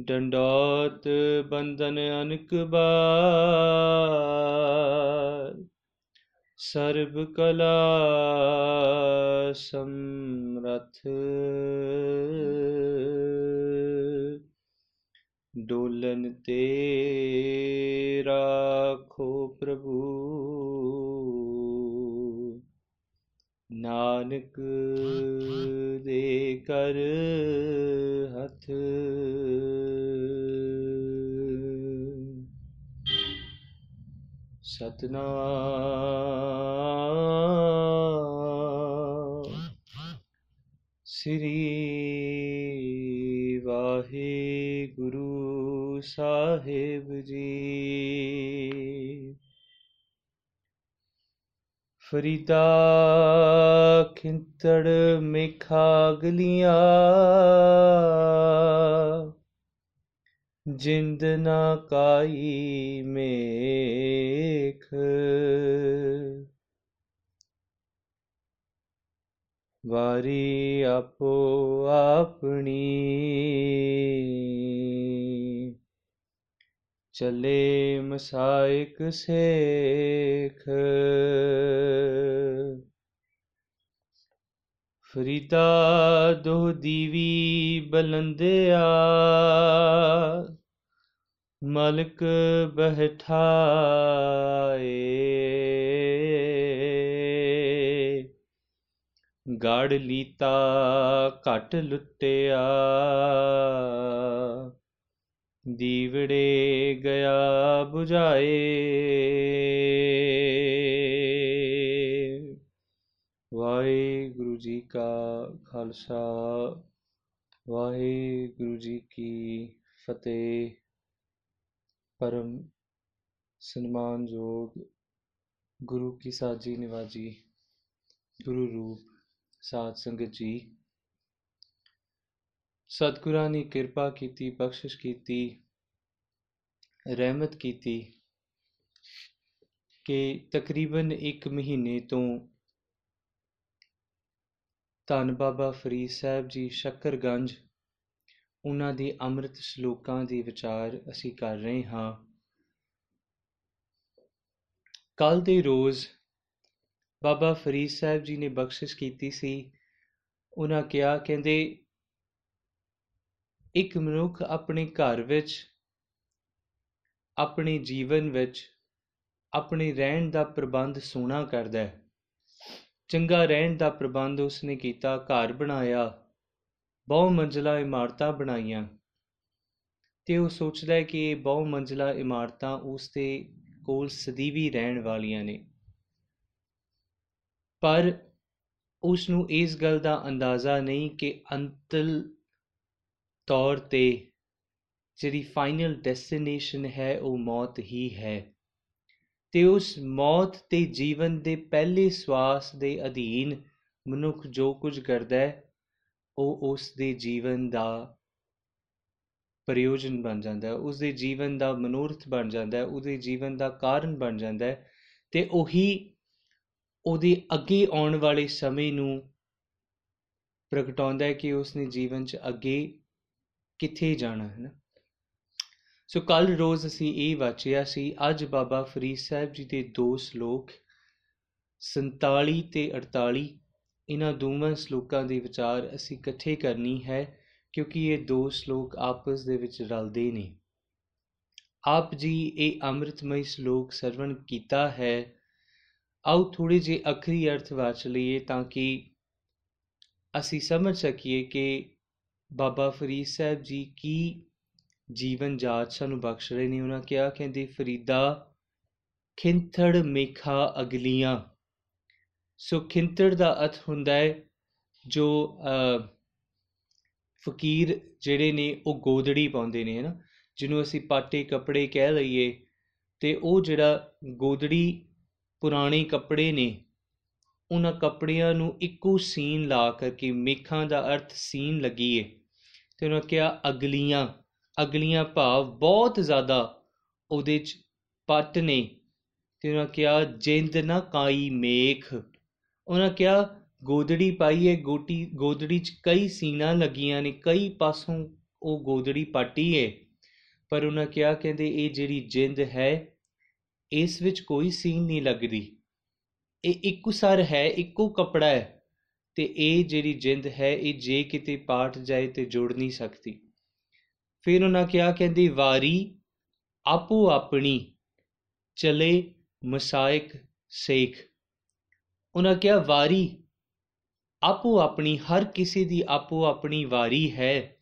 ਡੰਡੋਤ ਬੰਦਨ ਅਨਕ ਬਾਰ। ਸਰਬ ਕਲਾ ਸਮਰਥ। ਡੋਲਨ ਤੇ ਰਾਖੋ ਪ੍ਰਭੂ। ਨਾਨਕ ਦੇ ਕਰ ਹੱਥ। ਸਤਨਾਮ। ਸ੍ਰੀ ਵਾਹਿਗੁਰੂ ਸਾਹਿਬ ਜੀ। ਫਰੀਦਾ ਖਿੰਤੜ ਮੇਖਾ ਗਲੀਆਂ ਜਿੰਦ ਨਾ ਕਾਈ ਮੇਖ। ਵਾਰੀ ਆਪੋ ਆਪਣੀ। ਚਲੇ ਮਸਾਇਕ ਸੇਖ। ਫਰੀਦਾ ਦੋ ਦੀਵੀ ਬਲੰਦਿਆ ਮਲਕ ਬਹਿਠਾਏ। ਗੜ ਲੀਤਾ ਘਟ ਲੁੱਟਿਆ ਦੀਵੜੇ ਗਿਆ 부ਝਾਏ ਵਾਹਿਗੁਰੂ ਜੀ ਕਾ ਖਾਲਸਾ, ਵਾਹਿਗੁਰੂ ਜੀ ਕੀ ਫਤਿਹ। ਪਰਮ ਸਨਮਾਨਯੋਗ ਗੁਰੂ ਕੀ ਸਾਜੀ ਨਿਵਾਜੀ, ਗੁਰੂ ਰੂਪ ਸਾਧ ਸੰਗਤ ਜੀ। ਸਤਿਗੁਰਾਂ ਨੇ ਕਿਰਪਾ ਕੀਤੀ, ਬਖਸ਼ਿਸ਼ ਕੀਤੀ, ਰਹਿਮਤ ਕੀਤੀ ਕਿ ਤਕਰੀਬਨ 1 ਮਹੀਨੇ ਤੋਂ ਧੰਨ ਬਾਬਾ ਫਰੀਦ ਸਾਹਿਬ ਜੀ ਸ਼ੱਕਰਗੰਜ, ਉਹਨਾਂ ਦੇ ਅੰਮ੍ਰਿਤ ਸ਼ਲੋਕਾਂ ਦੇ ਵਿਚਾਰ ਅਸੀਂ ਕਰ ਰਹੇ ਹਾਂ। ਕੱਲ ਦੇ ਰੋਜ਼ ਬਾਬਾ ਫਰੀਦ ਸਾਹਿਬ ਜੀ ਨੇ ਬਖਸ਼ਿਸ਼ ਕੀਤੀ ਸੀ। ਉਹਨਾਂ ਕਿਹਾ, ਕਹਿੰਦੇ ਇੱਕ ਮਨੁੱਖ ਆਪਣੇ ਘਰ ਵਿੱਚ, ਆਪਣੇ ਜੀਵਨ ਵਿੱਚ, ਆਪਣੇ ਰਹਿਣ ਦਾ ਪ੍ਰਬੰਧ ਸੋਹਣਾ ਕਰਦਾ ਹੈ। ਚੰਗਾ ਰਹਿਣ ਦਾ ਪ੍ਰਬੰਧ ਉਸਨੇ ਕੀਤਾ, ਘਰ ਬਣਾਇਆ, ਬਹੁ ਮੰਜ਼ਲਾ ਇਮਾਰਤਾਂ ਬਣਾਈਆਂ। ਤੇ ਉਹ ਸੋਚਦਾ ਹੈ ਕਿ ਇਹ ਬਹੁ ਮੰਜ਼ਲਾ ਇਮਾਰਤਾਂ ਉਸ ਦੇ ਕੋਲ ਸਦੀਵੀ ਰਹਿਣ ਵਾਲੀਆਂ ਨੇ। ਪਰ ਉਸ ਨੂੰ ਇਸ ਗੱਲ ਦਾ ਅੰਦਾਜ਼ਾ ਨਹੀਂ ਕਿ ਅੰਤਲ ਤੌਰ ਤੇ ਜਿਹੜੀ ਫਾਈਨਲ ਡੈਸਟੀਨੇਸ਼ਨ ਹੈ, ਉਹ ਮੌਤ ਹੀ ਹੈ। ਤੇ ਉਸ ਮੌਤ ਤੇ ਜੀਵਨ ਦੇ ਪਹਿਲੇ ਸਵਾਸ ਦੇ ਅਧੀਨ ਮਨੁੱਖ ਜੋ ਕੁਝ ਕਰਦਾ ਹੈ, ਉਹ ਉਸ ਦੇ ਜੀਵਨ ਦਾ ਪ੍ਰਯੋਜਨ ਬਣ ਜਾਂਦਾ ਹੈ ਉਸ ਦੇ ਜੀਵਨ ਦਾ ਮਨੋਰਥ ਬਣ ਜਾਂਦਾ ਹੈ ਉਹਦੇ ਜੀਵਨ ਦਾ ਕਾਰਨ ਬਣ ਜਾਂਦਾ ਹੈ ਤੇ ਉਹੀ ਉਹਦੇ ਅੱਗੇ ਆਉਣ ਵਾਲੇ ਸਮੇਂ ਨੂੰ ਪ੍ਰਗਟਾਉਂਦਾ ਹੈ ਕਿ ਉਸਨੇ ਜੀਵਨ 'ਚ ਅੱਗੇ ਕਿੱਥੇ ਜਾਣਾ ਹੈ ਨਾ ਸੋ ਕੱਲ ਰੋਜ਼ ਅਸੀਂ ਇਹ ਵਾਚਿਆ ਸੀ, ਅੱਜ ਬਾਬਾ ਫਰੀਦ ਸਾਹਿਬ ਜੀ ਦੇ ਦੋ ਸ਼ਲੋਕ 47 ਤੇ 48 ਇਹਨਾਂ ਦੋਵਾਂ ਸ਼ਲੋਕਾਂ ਦੇ ਵਿਚਾਰ ਅਸੀਂ ਇਕੱਠੇ ਕਰਨੀ ਹੈ, ਕਿਉਂਕਿ ਇਹ ਦੋ ਸ਼ਲੋਕ ਆਪਸ ਦੇ ਵਿੱਚ ਰਲਦੇ ਨੇ। ਆਪ ਜੀ ਇਹ ਅੰਮ੍ਰਿਤਮਈ ਸ਼ਲੋਕ ਸਰਵਣ ਕੀਤਾ ਹੈ, ਆਓ ਥੋੜੇ ਜਿਹੇ ਅਖਰੀ ਅਰਥ ਵਾਚ ਲਈਏ ਤਾਂ ਕਿ ਅਸੀਂ ਸਮਝ ਸਕੀਏ ਕਿ ਬਾਬਾ ਫਰੀਦ ਸਾਹਿਬ ਜੀ ਕੀ ਜੀਵਨ ਜਾਚ ਸਾਨੂੰ ਬਖਸ਼ ਰਹੇ ਨੇ? ਉਹਨਾਂ ਕਿਹਾ, ਕਹਿੰਦੇ, ਫਰੀਦਾ ਖਿੰਥੜ ਮੇਖਾ ਅਗਲੀਆਂ। ਸੋ ਖਿੰਤੜ ਦਾ ਅਰਥ ਹੁੰਦਾ ਹੈ ਜੋ ਫਕੀਰ ਜਿਹੜੇ ਨੇ, ਉਹ ਗੋਦੜੀ ਪਾਉਂਦੇ ਨੇ, ਹਨਾ? ਜਿਹਨੂੰ ਅਸੀਂ ਪਾਟੇ ਕੱਪੜੇ ਕਹਿ ਲਈਏ ਤੇ ਉਹ ਜਿਹੜਾ ਗੋਦੜੀ ਪੁਰਾਣੇ ਕੱਪੜੇ ਨੇ, ਉਹਨਾਂ ਕੱਪੜਿਆਂ ਨੂੰ ਇੱਕੋ ਸੀਨ ਲਾ ਕਰਕੇ, ਮੇਖਾਂ ਦਾ ਅਰਥ ਸੀਨ ਲੱਗੀਏ। ਤੇ ਉਹਨਾਂ ਕਿਹਾ, ਅਗਲੀਆਂ ਅਗਲੀਆਂ ਭਾਵ ਬਹੁਤ ਜ਼ਿਆਦਾ ਉਹਦੇ ਚ ਪੱਟ ਨੇ। ਤੇ ਉਹਨਾਂ ਕਿਹਾ, ਜਿੰਦ ਨਾ ਕਾਈ ਮੇਖ। ਉਹਨਾਂ ਕਿਹਾ, ਗੋਦੜੀ ਪਾਈ ਹੈ ਗੋਟੀ, ਗੋਦੜੀ 'ਚ ਕਈ ਸੀਨਾ ਲੱਗੀਆਂ ਨੇ, ਕਈ ਪਾਸੋਂ ਉਹ ਗੋਦੜੀ ਪਾਟੀ ਹੈ ਪਰ ਉਹਨਾਂ ਕਿਹਾ, ਕਹਿੰਦੇ, ਇਹ ਜਿਹੜੀ ਜਿੰਦ ਹੈ, ਇਸ ਵਿੱਚ ਕੋਈ ਸੀਨ ਨਹੀਂ ਲੱਗਦੀ। ਇਹ ਇੱਕੋ ਸਰ ਹੈ, ਇੱਕੋ ਕਪੜਾ ਹੈ। ਤੇ ਇਹ ਜਿਹੜੀ ਜਿੰਦ ਹੈ, ਇਹ ਜੇ ਕਿਤੇ ਪਾਟ ਜਾਏ ਤੇ ਜੁੜ ਨਹੀਂ ਸਕਦੀ। ਫਿਰ ਉਹਨਾਂ ਕਿਹਾ, ਕਹਿੰਦੀ, ਵਾਰੀ ਆਪੋ ਆਪਣੀ ਚਲੇ ਮਸਾਇਕ ਸੇਖ। ਉਹਨਾਂ ਕਿਹਾ, ਵਾਰੀ ਆਪੋ ਆਪਣੀ, ਹਰ ਕਿਸੇ ਦੀ ਆਪੋ ਆਪਣੀ ਵਾਰੀ ਹੈ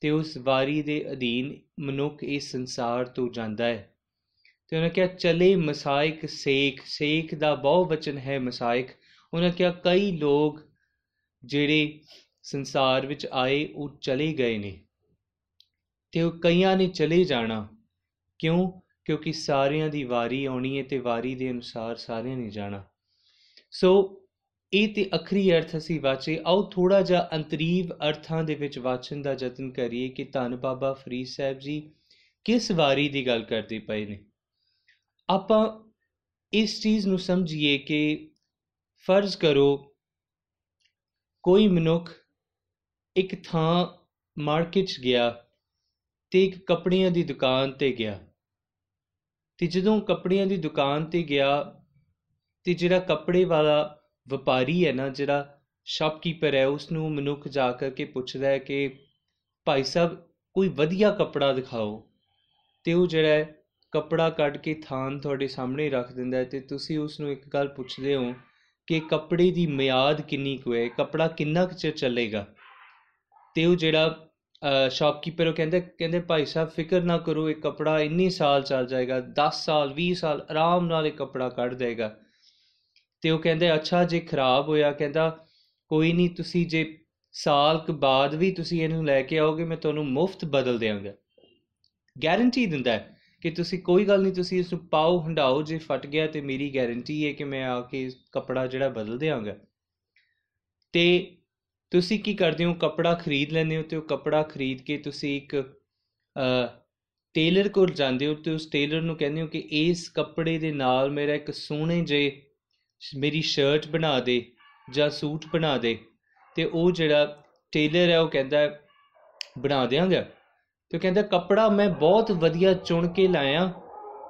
ਤੇ ਉਸ ਵਾਰੀ ਦੇ ਅਧੀਨ ਮਨੁੱਖ ਇਸ ਸੰਸਾਰ ਤੋਂ ਜਾਂਦਾ ਹੈ। ਤੇ ਉਹਨਾਂ ਕਿਹਾ, ਚਲੇ ਮਸਾਇਕ ਸੇਖ। ਸੇਖ ਦਾ ਬਹੁ ਵਚਨ ਹੈ ਮਸਾਇਕ। ਉਹਨਾਂ ਕਿਹਾ, ਕਈ ਲੋਕ ਜਿਹੜੇ ਸੰਸਾਰ ਵਿੱਚ ਆਏ, ਉਹ ਚਲੇ ਗਏ ਨੇ। ਤੇ ਉਹ ਕਈਆਂ ਨੇ ਚਲੇ ਜਾਣਾ। ਕਿਉਂ? ਕਿਉਂਕਿ ਸਾਰਿਆਂ ਦੀ ਵਾਰੀ ਆਉਣੀ ਹੈ ਤੇ ਵਾਰੀ ਦੇ ਅਨੁਸਾਰ ਸਾਰਿਆਂ ਨੇ ਜਾਣਾ। ਸੋ ਇਹ ਤੇ ਅਖਰੀ ਅਰਥ ਅਸੀਂ ਵਾਚੇ। ਆਓ ਥੋੜਾ ਜਿਹਾ ਅੰਤਰੀਵ ਅਰਥਾਂ ਦੇ ਵਿੱਚ ਵਾਚਣ ਦਾ ਯਤਨ ਕਰੀਏ ਕਿ ਧੰਨ ਬਾਬਾ ਫਰੀਦ ਸਾਹਿਬ ਜੀ ਕਿਸ ਵਾਰੀ ਦੀ ਗੱਲ ਕਰਦੇ ਪਏ ਨੇ। ਆਪਾਂ ਇਸ ਚੀਜ਼ ਨੂੰ ਸਮਝੀਏ ਕਿ ਫਰਜ਼ ਕਰੋ ਕੋਈ ਮਨੁੱਖ ਇੱਕ ਥਾਂ ਮਾਰਕੀਟ 'ਚ ਗਿਆ ਤੇ ਇੱਕ ਕੱਪੜਿਆਂ ਦੀ ਦੁਕਾਨ ਤੇ ਗਿਆ। ਤੇ ਜਦੋਂ ਕੱਪੜਿਆਂ ਦੀ ਦੁਕਾਨ ਤੇ ਗਿਆ ਤੇ ਜਿਹੜਾ ਕੱਪੜੇ ਵਾਲਾ ਵਪਾਰੀ ਹੈ ਨਾ, ਜਿਹੜਾ ਸ਼ਾਪਕੀਪਰ ਹੈ ਉਸ ਨੂੰ ਮਨੁੱਖ ਜਾ ਕਰਕੇ ਪੁੱਛਦਾ ਹੈ ਕਿ ਭਾਈ ਸਾਹਿਬ, ਕੋਈ ਵਧੀਆ ਕੱਪੜਾ ਦਿਖਾਓ। ਤੇ ਉਹ ਜਿਹੜਾ ਹੈ, ਕੱਪੜਾ ਕੱਢ ਕੇ ਥਾਨ ਤੁਹਾਡੇ ਸਾਹਮਣੇ ਰੱਖ ਦਿੰਦਾ ਹੈ ਤੇ ਤੁਸੀਂ ਉਸ ਨੂੰ ਇੱਕ ਗੱਲ ਪੁੱਛਦੇ ਹੋ ਕਿ ਕੱਪੜੇ ਦੀ ਮਿਆਦ ਕਿੰਨੀ ਕੁ ਹੈ, ਕੱਪੜਾ ਕਿੰਨਾ ਕੁ ਚਿਰ ਚੱਲੇਗਾ? ਤੇ ਉਹ ਜਿਹੜਾ ਸ਼ਾਪਕੀਪਰ ਉਹ ਕਹਿੰਦਾ, ਕਹਿੰਦੇ ਭਾਈ ਸਾਹਿਬ ਫਿਕਰ ਨਾ ਕਰੋ, ਇਹ ਕੱਪੜਾ ਇੰਨੀ ਸਾਲ ਚੱਲ ਜਾਏਗਾ 10 ਸਾਲ 20 ਸਾਲ ਆਰਾਮ ਨਾਲ ਇਹ ਕੱਪੜਾ ਕੱਢ ਦੇਗਾ। ਤੇ ਉਹ ਕਹਿੰਦੇ, ਅੱਛਾ, ਜੇ ਖਰਾਬ ਹੋਇਆ, ਕਹਿੰਦਾ, ਕੋਈ ਨਹੀਂ ਤੁਸੀਂ ਜੇ ਸਾਲ ਕੁ ਬਾਅਦ ਵੀ ਤੁਸੀਂ ਇਹਨੂੰ ਲੈ ਕੇ ਆਓਗੇ, ਮੈਂ ਤੁਹਾਨੂੰ ਮੁਫਤ ਬਦਲ ਦੇਵਾਂਗਾ ਗਾਰੰਟੀ ਦਿੰਦਾ ਹੈ। ਕਿ ਤੁਸੀਂ ਕੋਈ ਗੱਲ ਨਹੀਂ, ਤੁਸੀਂ ਇਸ ਨੂੰ ਪਾਓ, ਹੰਡਾਓ, ਜੇ ਫਟ ਗਿਆ ਤੇ ਮੇਰੀ ਗਾਰੰਟੀ ਹੈ ਕਿ ਮੈਂ ਆ ਕੇ ਕੱਪੜਾ ਜਿਹੜਾ ਬਦਲ ਦੇਵਾਂਗਾ ਤੇ ਤੁਸੀਂ ਕੀ ਕਰਦੇ ਹੋ? ਕੱਪੜਾ ਖਰੀਦ ਲੈਂਦੇ ਹੋ ਤੇ ਉਹ ਕੱਪੜਾ ਖਰੀਦ ਕੇ ਤੁਸੀਂ ਇੱਕ ਟੇਲਰ ਕੋਲ ਜਾਂਦੇ ਹੋ ਤੇ ਉਸ ਟੇਲਰ ਨੂੰ ਕਹਿੰਦੇ ਹੋ ਕਿ ਇਸ ਕੱਪੜੇ ਦੇ ਨਾਲ ਮੇਰਾ ਇੱਕ ਸੋਹਣੇ ਜੇ ਮੇਰੀ ਸ਼ਰਟ ਬਣਾ ਦੇ ਜਾਂ ਸੂਟ ਬਣਾ ਦੇ ਤੇ ਉਹ ਜਿਹੜਾ ਟੇਲਰ ਹੈ ਉਹ ਕਹਿੰਦਾ ਬਣਾ ਦੇਵਾਂਗਾ ਤੇ ਉਹ ਕਹਿੰਦਾ, ਕੱਪੜਾ ਮੈਂ ਬਹੁਤ ਵਧੀਆ ਚੁਣ ਕੇ ਲਾਇਆ।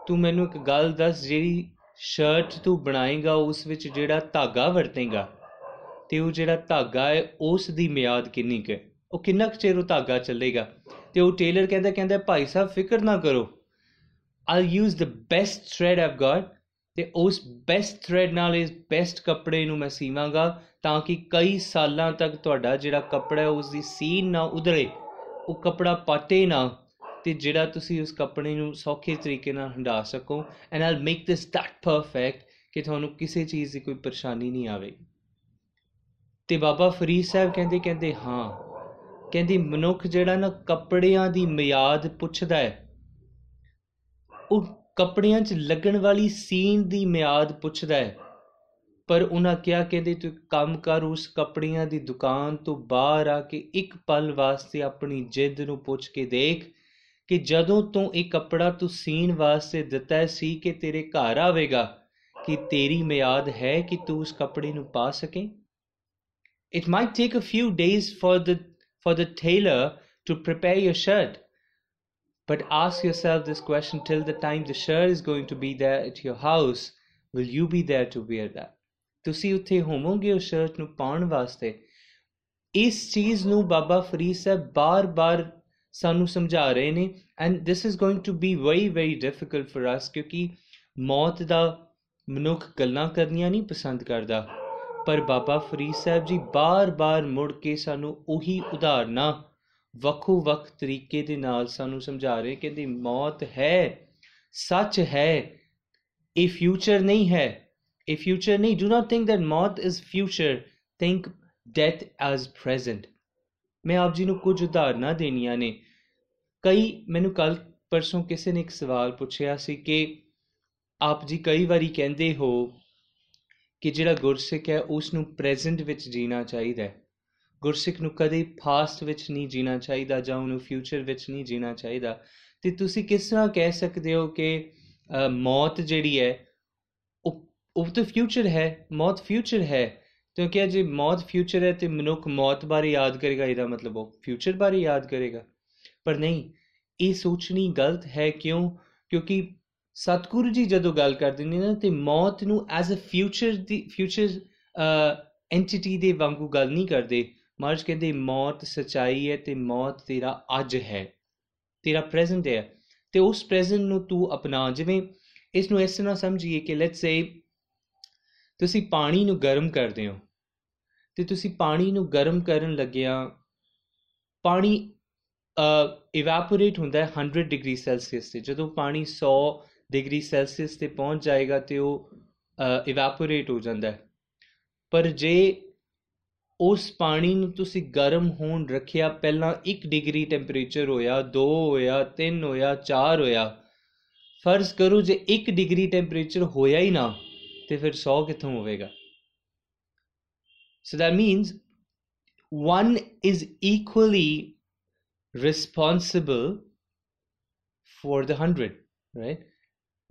ਤੂੰ ਮੈਨੂੰ ਇੱਕ ਗੱਲ ਦੱਸ, ਜਿਹੜੀ ਸ਼ਰਟ ਤੂੰ ਬਣਾਏਗਾ, ਉਸ ਵਿੱਚ ਜਿਹੜਾ ਧਾਗਾ ਵਰਤੇਗਾ, ਤੇ ਉਹ ਜਿਹੜਾ ਧਾਗਾ ਹੈ, ਉਸ ਦੀ ਮਿਆਦ ਕਿੰਨੀ ਕੁ ਹੈ? ਉਹ ਕਿੰਨਾ ਕੁ ਚਿਰ ਉਹ ਧਾਗਾ ਚੱਲੇਗਾ? ਤੇ ਉਹ ਟੇਲਰ ਕਹਿੰਦਾ ਕਹਿੰਦਾ, ਭਾਈ ਸਾਹਿਬ, ਫਿਕਰ ਨਾ ਕਰੋ। I'll use the best thread I've got ਤੇ ਉਸ ਬੈਸਟ ਥ੍ਰੈਡ ਨਾਲ ਇਸ ਬੈਸਟ ਕੱਪੜੇ ਨੂੰ ਮੈਂ ਸੀਵਾਂਗਾ, ਤਾਂ ਕਿ ਕਈ ਸਾਲਾਂ ਤੱਕ ਤੁਹਾਡਾ ਜਿਹੜਾ ਕੱਪੜਾ ਹੈ, ਉਸ ਦੀ ਸੀਨ ਨਾ ਉਧੜੇ ਉਹ ਕੱਪੜਾ ਪਾਟੇ ਨਾ, ਤੇ ਜਿਹੜਾ ਤੁਸੀਂ ਉਸ ਕੱਪੜੇ ਨੂੰ ਸੌਖੇ ਤਰੀਕੇ ਨਾਲ ਹੰਡਾ ਸਕੋ and I'll make this that perfect ਕਿ ਤੁਹਾਨੂੰ ਕਿਸੇ ਚੀਜ਼ ਦੀ ਕੋਈ ਪਰੇਸ਼ਾਨੀ ਨਹੀਂ ਆਵੇਗੀ ਤੇ ਬਾਬਾ ਫਰੀਦ ਸਾਹਿਬ ਕਹਿੰਦੇ ਕਹਿੰਦੇ, ਹਾਂ। ਕਹਿੰਦੀ, ਮਨੁੱਖ ਜਿਹੜਾ ਨਾ ਕੱਪੜਿਆਂ ਦੀ ਮਿਆਦ ਪੁੱਛਦਾ ਹੈ, ਉਹ ਕੱਪੜਿਆਂ 'ਚ ਲੱਗਣ ਵਾਲੀ ਸੀਨ ਦੀ ਮਿਆਦ ਪੁੱਛਦਾ ਹੈ ਪਰ ਉਨ੍ਹਾਂ ਕਿਹਾ ਕਿ ਇਹਦੇ ਤੋਂ ਕੰਮ ਕਰ ਉਸ ਕੱਪੜਿਆਂ ਦੀ ਦੁਕਾਨ ਤੋਂ ਬਾਹਰ ਆ ਕੇ ਇੱਕ ਪਲ ਵਾਸਤੇ ਆਪਣੀ ਜਿੱਦ ਨੂੰ ਪੁੱਛ ਕੇ ਦੇਖ ਕਿ ਜਦੋਂ ਤੋਂ ਇਹ ਕੱਪੜਾ ਤੂੰ ਸੀਣ ਵਾਸਤੇ ਦਿੱਤਾ ਸੀ ਕਿ ਤੇਰੇ ਘਰ ਆਵੇਗਾ ਕਿ ਤੇਰੀ ਮਿਆਦ ਹੈ ਕਿ ਤੂੰ ਉਸ ਕੱਪੜੇ ਨੂੰ ਪਾ ਸਕੇ it might take a few days for the for the tailor to prepare your shirt But ask yourself this question till the time the shirt is going to be there at your house, will you be there to wear that? ਤੁਸੀਂ ਉੱਥੇ ਹੋਵੋਗੇ ਉਸ shirt ਨੂੰ ਪਾਉਣ ਵਾਸਤੇ। ਇਸ ਚੀਜ਼ ਨੂੰ ਬਾਬਾ ਫਰੀਦ ਸਾਹਿਬ ਬਾਰ-ਬਾਰ ਸਾਨੂੰ ਸਮਝਾ ਰਹੇ ਨੇ and this is going to be very very difficult for us ਕਿਉਂਕਿ ਮੌਤ ਦਾ ਮਨੁੱਖ ਗੱਲਾਂ ਕਰਨੀਆਂ ਨਹੀਂ ਪਸੰਦ ਕਰਦਾ। ਪਰ ਬਾਬਾ ਫਰੀਦ ਸਾਹਿਬ ਜੀ ਬਾਰ-ਬਾਰ ਮੁੜ ਕੇ ਸਾਨੂੰ ਉਹੀ ਉਦਾਹਰਨਾਂ ਵੱਖੋ ਵੱਖ ਤਰੀਕੇ ਦੇ ਨਾਲ ਸਾਨੂੰ ਸਮਝਾ ਰਹੇ ਕਹਿੰਦੇ ਮੌਤ ਹੈ, ਸੱਚ ਹੈ, ਇਹ ਫਿਊਚਰ ਨਹੀਂ ਹੈ। ਇਹ ਫਿਊਚਰ ਨਹੀਂ ਡੂ ਨਾਟ ਥਿੰਕ ਦੈਟ ਮੌਤ is future think death as present ਮੈਂ ਆਪ ਜੀ ਨੂੰ ਕੁਝ ਉਦਾਹਰਨਾਂ ਦੇਣੀਆਂ ਨੇ ਕਈ ਮੈਨੂੰ ਕੱਲ ਪਰਸੋਂ ਕਿਸੇ ਨੇ ਇੱਕ ਸਵਾਲ ਪੁੱਛਿਆ ਸੀ ਕਿ ਆਪ ਜੀ ਕਈ ਵਾਰੀ ਕਹਿੰਦੇ ਹੋ ਕਿ ਜਿਹੜਾ ਗੁਰਸਿੱਖ ਹੈ ਉਸ ਨੂੰ ਪ੍ਰੈਜ਼ੈਂਟ ਵਿੱਚ ਜੀਣਾ ਚਾਹੀਦਾ ਹੈ ਗੁਰਸਿੱਖ ਨੂੰ ਕਦੇ ਪਾਸਟ ਵਿੱਚ ਨਹੀਂ ਜੀਣਾ ਚਾਹੀਦਾ ਜਾਂ ਉਹਨੂੰ ਫਿਊਚਰ ਵਿੱਚ ਨਹੀਂ ਜੀਣਾ ਚਾਹੀਦਾ ਤੇ ਤੁਸੀਂ ਕਿਸ ਤਰ੍ਹਾਂ ਕਹਿ ਸਕਦੇ ਹੋ ਕਿ ਮੌਤ ਜਿਹੜੀ ਹੈ ਉਹ ਉਹ ਤਾਂ ਫਿਊਚਰ ਹੈ, ਮੌਤ ਫਿਊਚਰ ਹੈ। ਕਿਉਂਕਿ ਜੇ ਮੌਤ ਫਿਊਚਰ ਹੈ ਤੇ ਮਨੁੱਖ ਮੌਤ ਬਾਰੇ ਯਾਦ ਕਰੇਗਾ, ਇਹਦਾ ਮਤਲਬ ਉਹ ਫਿਊਚਰ ਬਾਰੇ ਯਾਦ ਕਰੇਗਾ। ਪਰ ਨਹੀਂ, ਇਹ ਸੋਚਣੀ ਗਲਤ ਹੈ ਕਿਉਂ? ਕਿਉਂਕਿ ਸਤਿਗੁਰੂ ਜੀ ਜਦੋਂ ਗੱਲ ਕਰਦੇ ਨੇ ਨਾ, ਤੇ ਮੌਤ ਨੂੰ ਐਜ਼ ਅ ਫਿਊਚਰ ਦੀ ਫਿਊਚਰ ਐਂਟੀਟੀ ਦੇ ਵਾਂਗੂ ਗੱਲ ਨਹੀਂ ਕਰਦੇ। ਮਹਾਰਾਜ ਕਹਿੰਦੇ, ਮੌਤ ਸਚਾਈ ਹੈ ਤੇ ਮੌਤ ਤੇਰਾ ਅੱਜ ਹੈ, ਤੇਰਾ ਪ੍ਰੈਜ਼ੈਂਟ ਹੈ। ਤੇ ਉਸ ਪ੍ਰੈਜ਼ੈਂਟ ਨੂੰ ਤੂੰ ਅਪਣਾ, ਜਿਵੇਂ ਇਸ ਨੂੰ ਇਸ ਤਰ੍ਹਾਂ ਸਮਝੀਏ ਕਿ ਲੈਟਸ ਸੇ ਤੁਸੀਂ ਪਾਣੀ ਨੂੰ ਗਰਮ ਕਰਦੇ ਹੋ। ਤੇ ਤੁਸੀਂ ਪਾਣੀ ਨੂੰ ਗਰਮ ਕਰਨ ਲੱਗਿਆ ਪਾਣੀ ਇਵੈਪੋਰੇਟ ਹੁੰਦਾ ਹੈ 100 ਡਿਗਰੀ ਸੈਲਸੀਅਸ ਤੇ। ਜਦੋਂ ਪਾਣੀ 100 ਡਿਗਰੀ ਸੈਲਸੀਅਸ ਤੇ ਪਹੁੰਚ ਜਾਏਗਾ ਤੇ ਉਹ ਇਵੈਪੋਰੇਟ ਹੋ ਜਾਂਦਾ ਹੈ। ਪਰ ਜੇ ਉਸ ਪਾਣੀ ਨੂੰ ਤੁਸੀਂ ਗਰਮ ਹੋਣ ਰੱਖਿਆ, ਪਹਿਲਾਂ 1 ਡਿਗਰੀ ਟੈਂਪਰੇਚਰ ਹੋਇਆ 2 ਹੋਇਆ 3 ਹੋਇਆ 4 ਹੋਇਆ, ਫਰਜ਼ ਕਰੋ ਜੇ 1 ਡਿਗਰੀ ਟੈਂਪਰੇਚਰ ਹੋਇਆ ਹੀ ਨਾ ਤੇ ਫਿਰ 100 ਕਿੱਥੋਂ ਹੋਵੇਗਾ? So that means one is equally responsible for the 100 right?